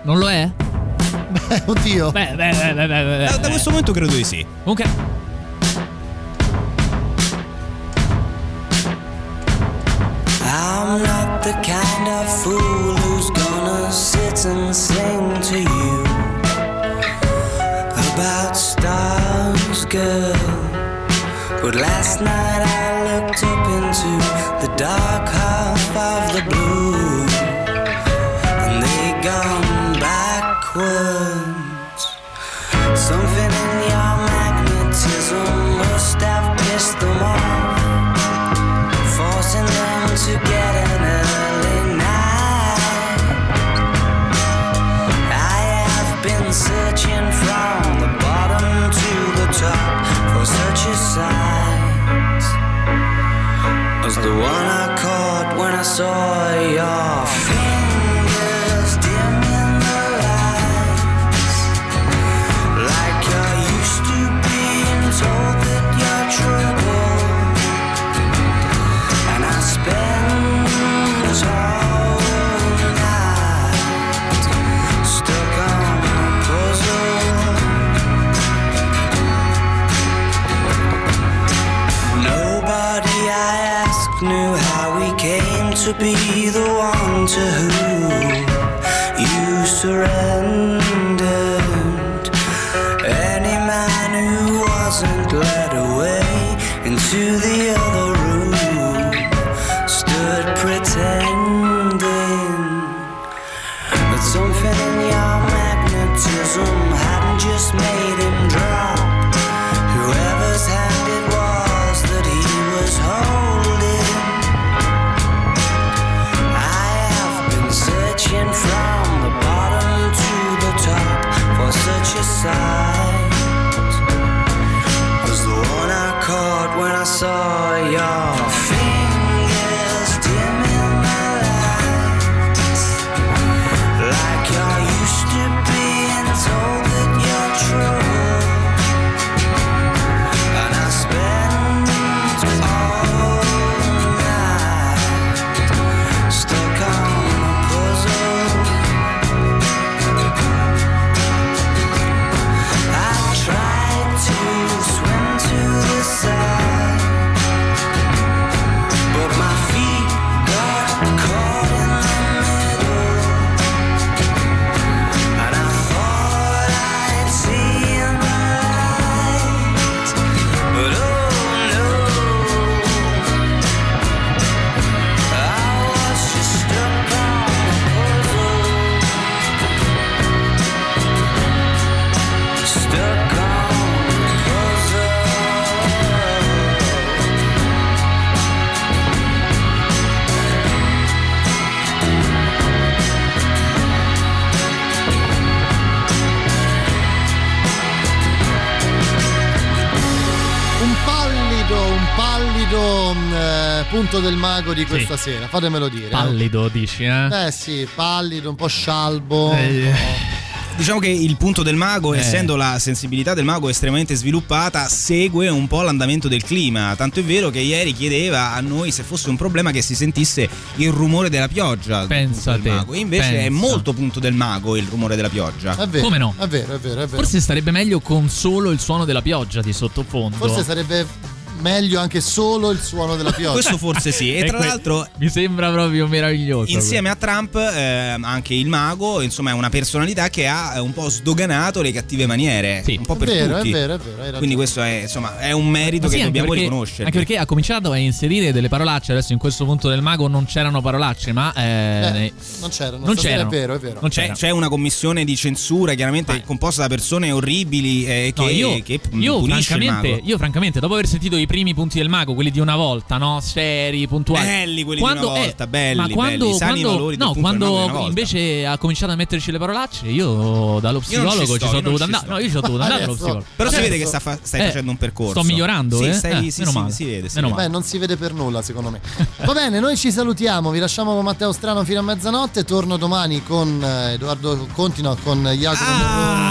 Non lo è? Beh, oddio. Beh, beh, beh, beh, beh, beh. Da, da questo momento credo di sì. Comunque, I'm not the kind of fool who's gonna sit and sing to you about girl. But last night I looked up into the dark half of the blue, to whom you surrendered. Eh, punto del mago di questa Sì. sera, fatemelo dire. eh. Pallido, dici, eh? Eh sì, pallido, un po' scialbo. Eh, Diciamo che il punto del mago, Eh. essendo la sensibilità del mago estremamente sviluppata, segue un po' l'andamento del clima. Tanto è vero che ieri chiedeva a noi se fosse un problema che si sentisse il rumore della pioggia. Pensa te, mago. E invece è pensa. molto punto del mago il rumore della pioggia. È vero, Come no? È vero, è vero, è vero. Forse starebbe meglio con solo il suono della pioggia di sottofondo. Forse sarebbe meglio anche solo il suono della pioggia. Questo forse sì. E tra que- l'altro mi sembra proprio meraviglioso. Insieme a Trump, eh, anche il mago, insomma, è una personalità che ha eh, un po' sdoganato le cattive maniere. Un po' È per vero, tutti. è vero, è vero. hai ragione. Quindi questo è, insomma, è un merito sì, che dobbiamo perché- riconoscere. Anche perché ha cominciato a inserire delle parolacce. Adesso in questo punto del mago non c'erano parolacce, ma. eh, Eh, non c'erano, Non c'erano. È vero, è vero. Non C'è, c'erano. c'è una commissione di censura chiaramente composta da persone orribili eh, che, No, io, che io punisce il francamente, mago. io francamente, dopo aver sentito i primi punti del mago, quelli di una volta, no? Seri, puntuali. Belli quelli di una volta, belli, ma quando, belli, sani quando- valori no, quando invece ha cominciato a metterci le parolacce, io dallo Io non ci psicologo sto, ci sono io dovuto andare. No, io ci sono dovuto andare dallo psicologo. Però si Certo. vede che sta fa- stai Eh, facendo un percorso. Sto migliorando, sì, eh? Stai, Eh, sì, sì, si vede. Si vede. Beh, non si vede per nulla, secondo me. Va bene, noi ci salutiamo, vi lasciamo con Matteo Strano fino a mezzanotte. Torno domani con eh, Edoardo Conti, no, con Jacopo Morroni.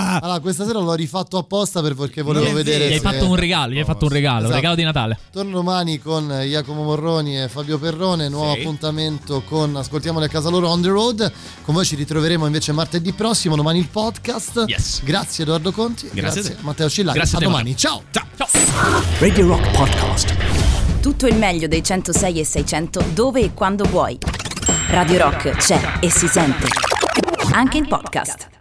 Allora, questa sera l'ho rifatto apposta per- perché volevo Gli vedere. hai se- fatto un regalo, gli hai fatto un regalo, un Esatto. regalo di Natale. Torno domani con Jacopo Morroni e Fabio Perrone, nuovo Sì. appuntamento con Ascoltiamole a casa loro on the road. Con voi ci ritroveremo invece martedì prossimo, domani il podcast. Grazie Edoardo Conti, Grazie grazie, a te. Matteo Scillari. Grazie a a te, domani, ciao. Radio Rock Podcast. Tutto il meglio dei 106 e 600 dove e quando vuoi. Radio Rock c'è e si sente. Anche in podcast.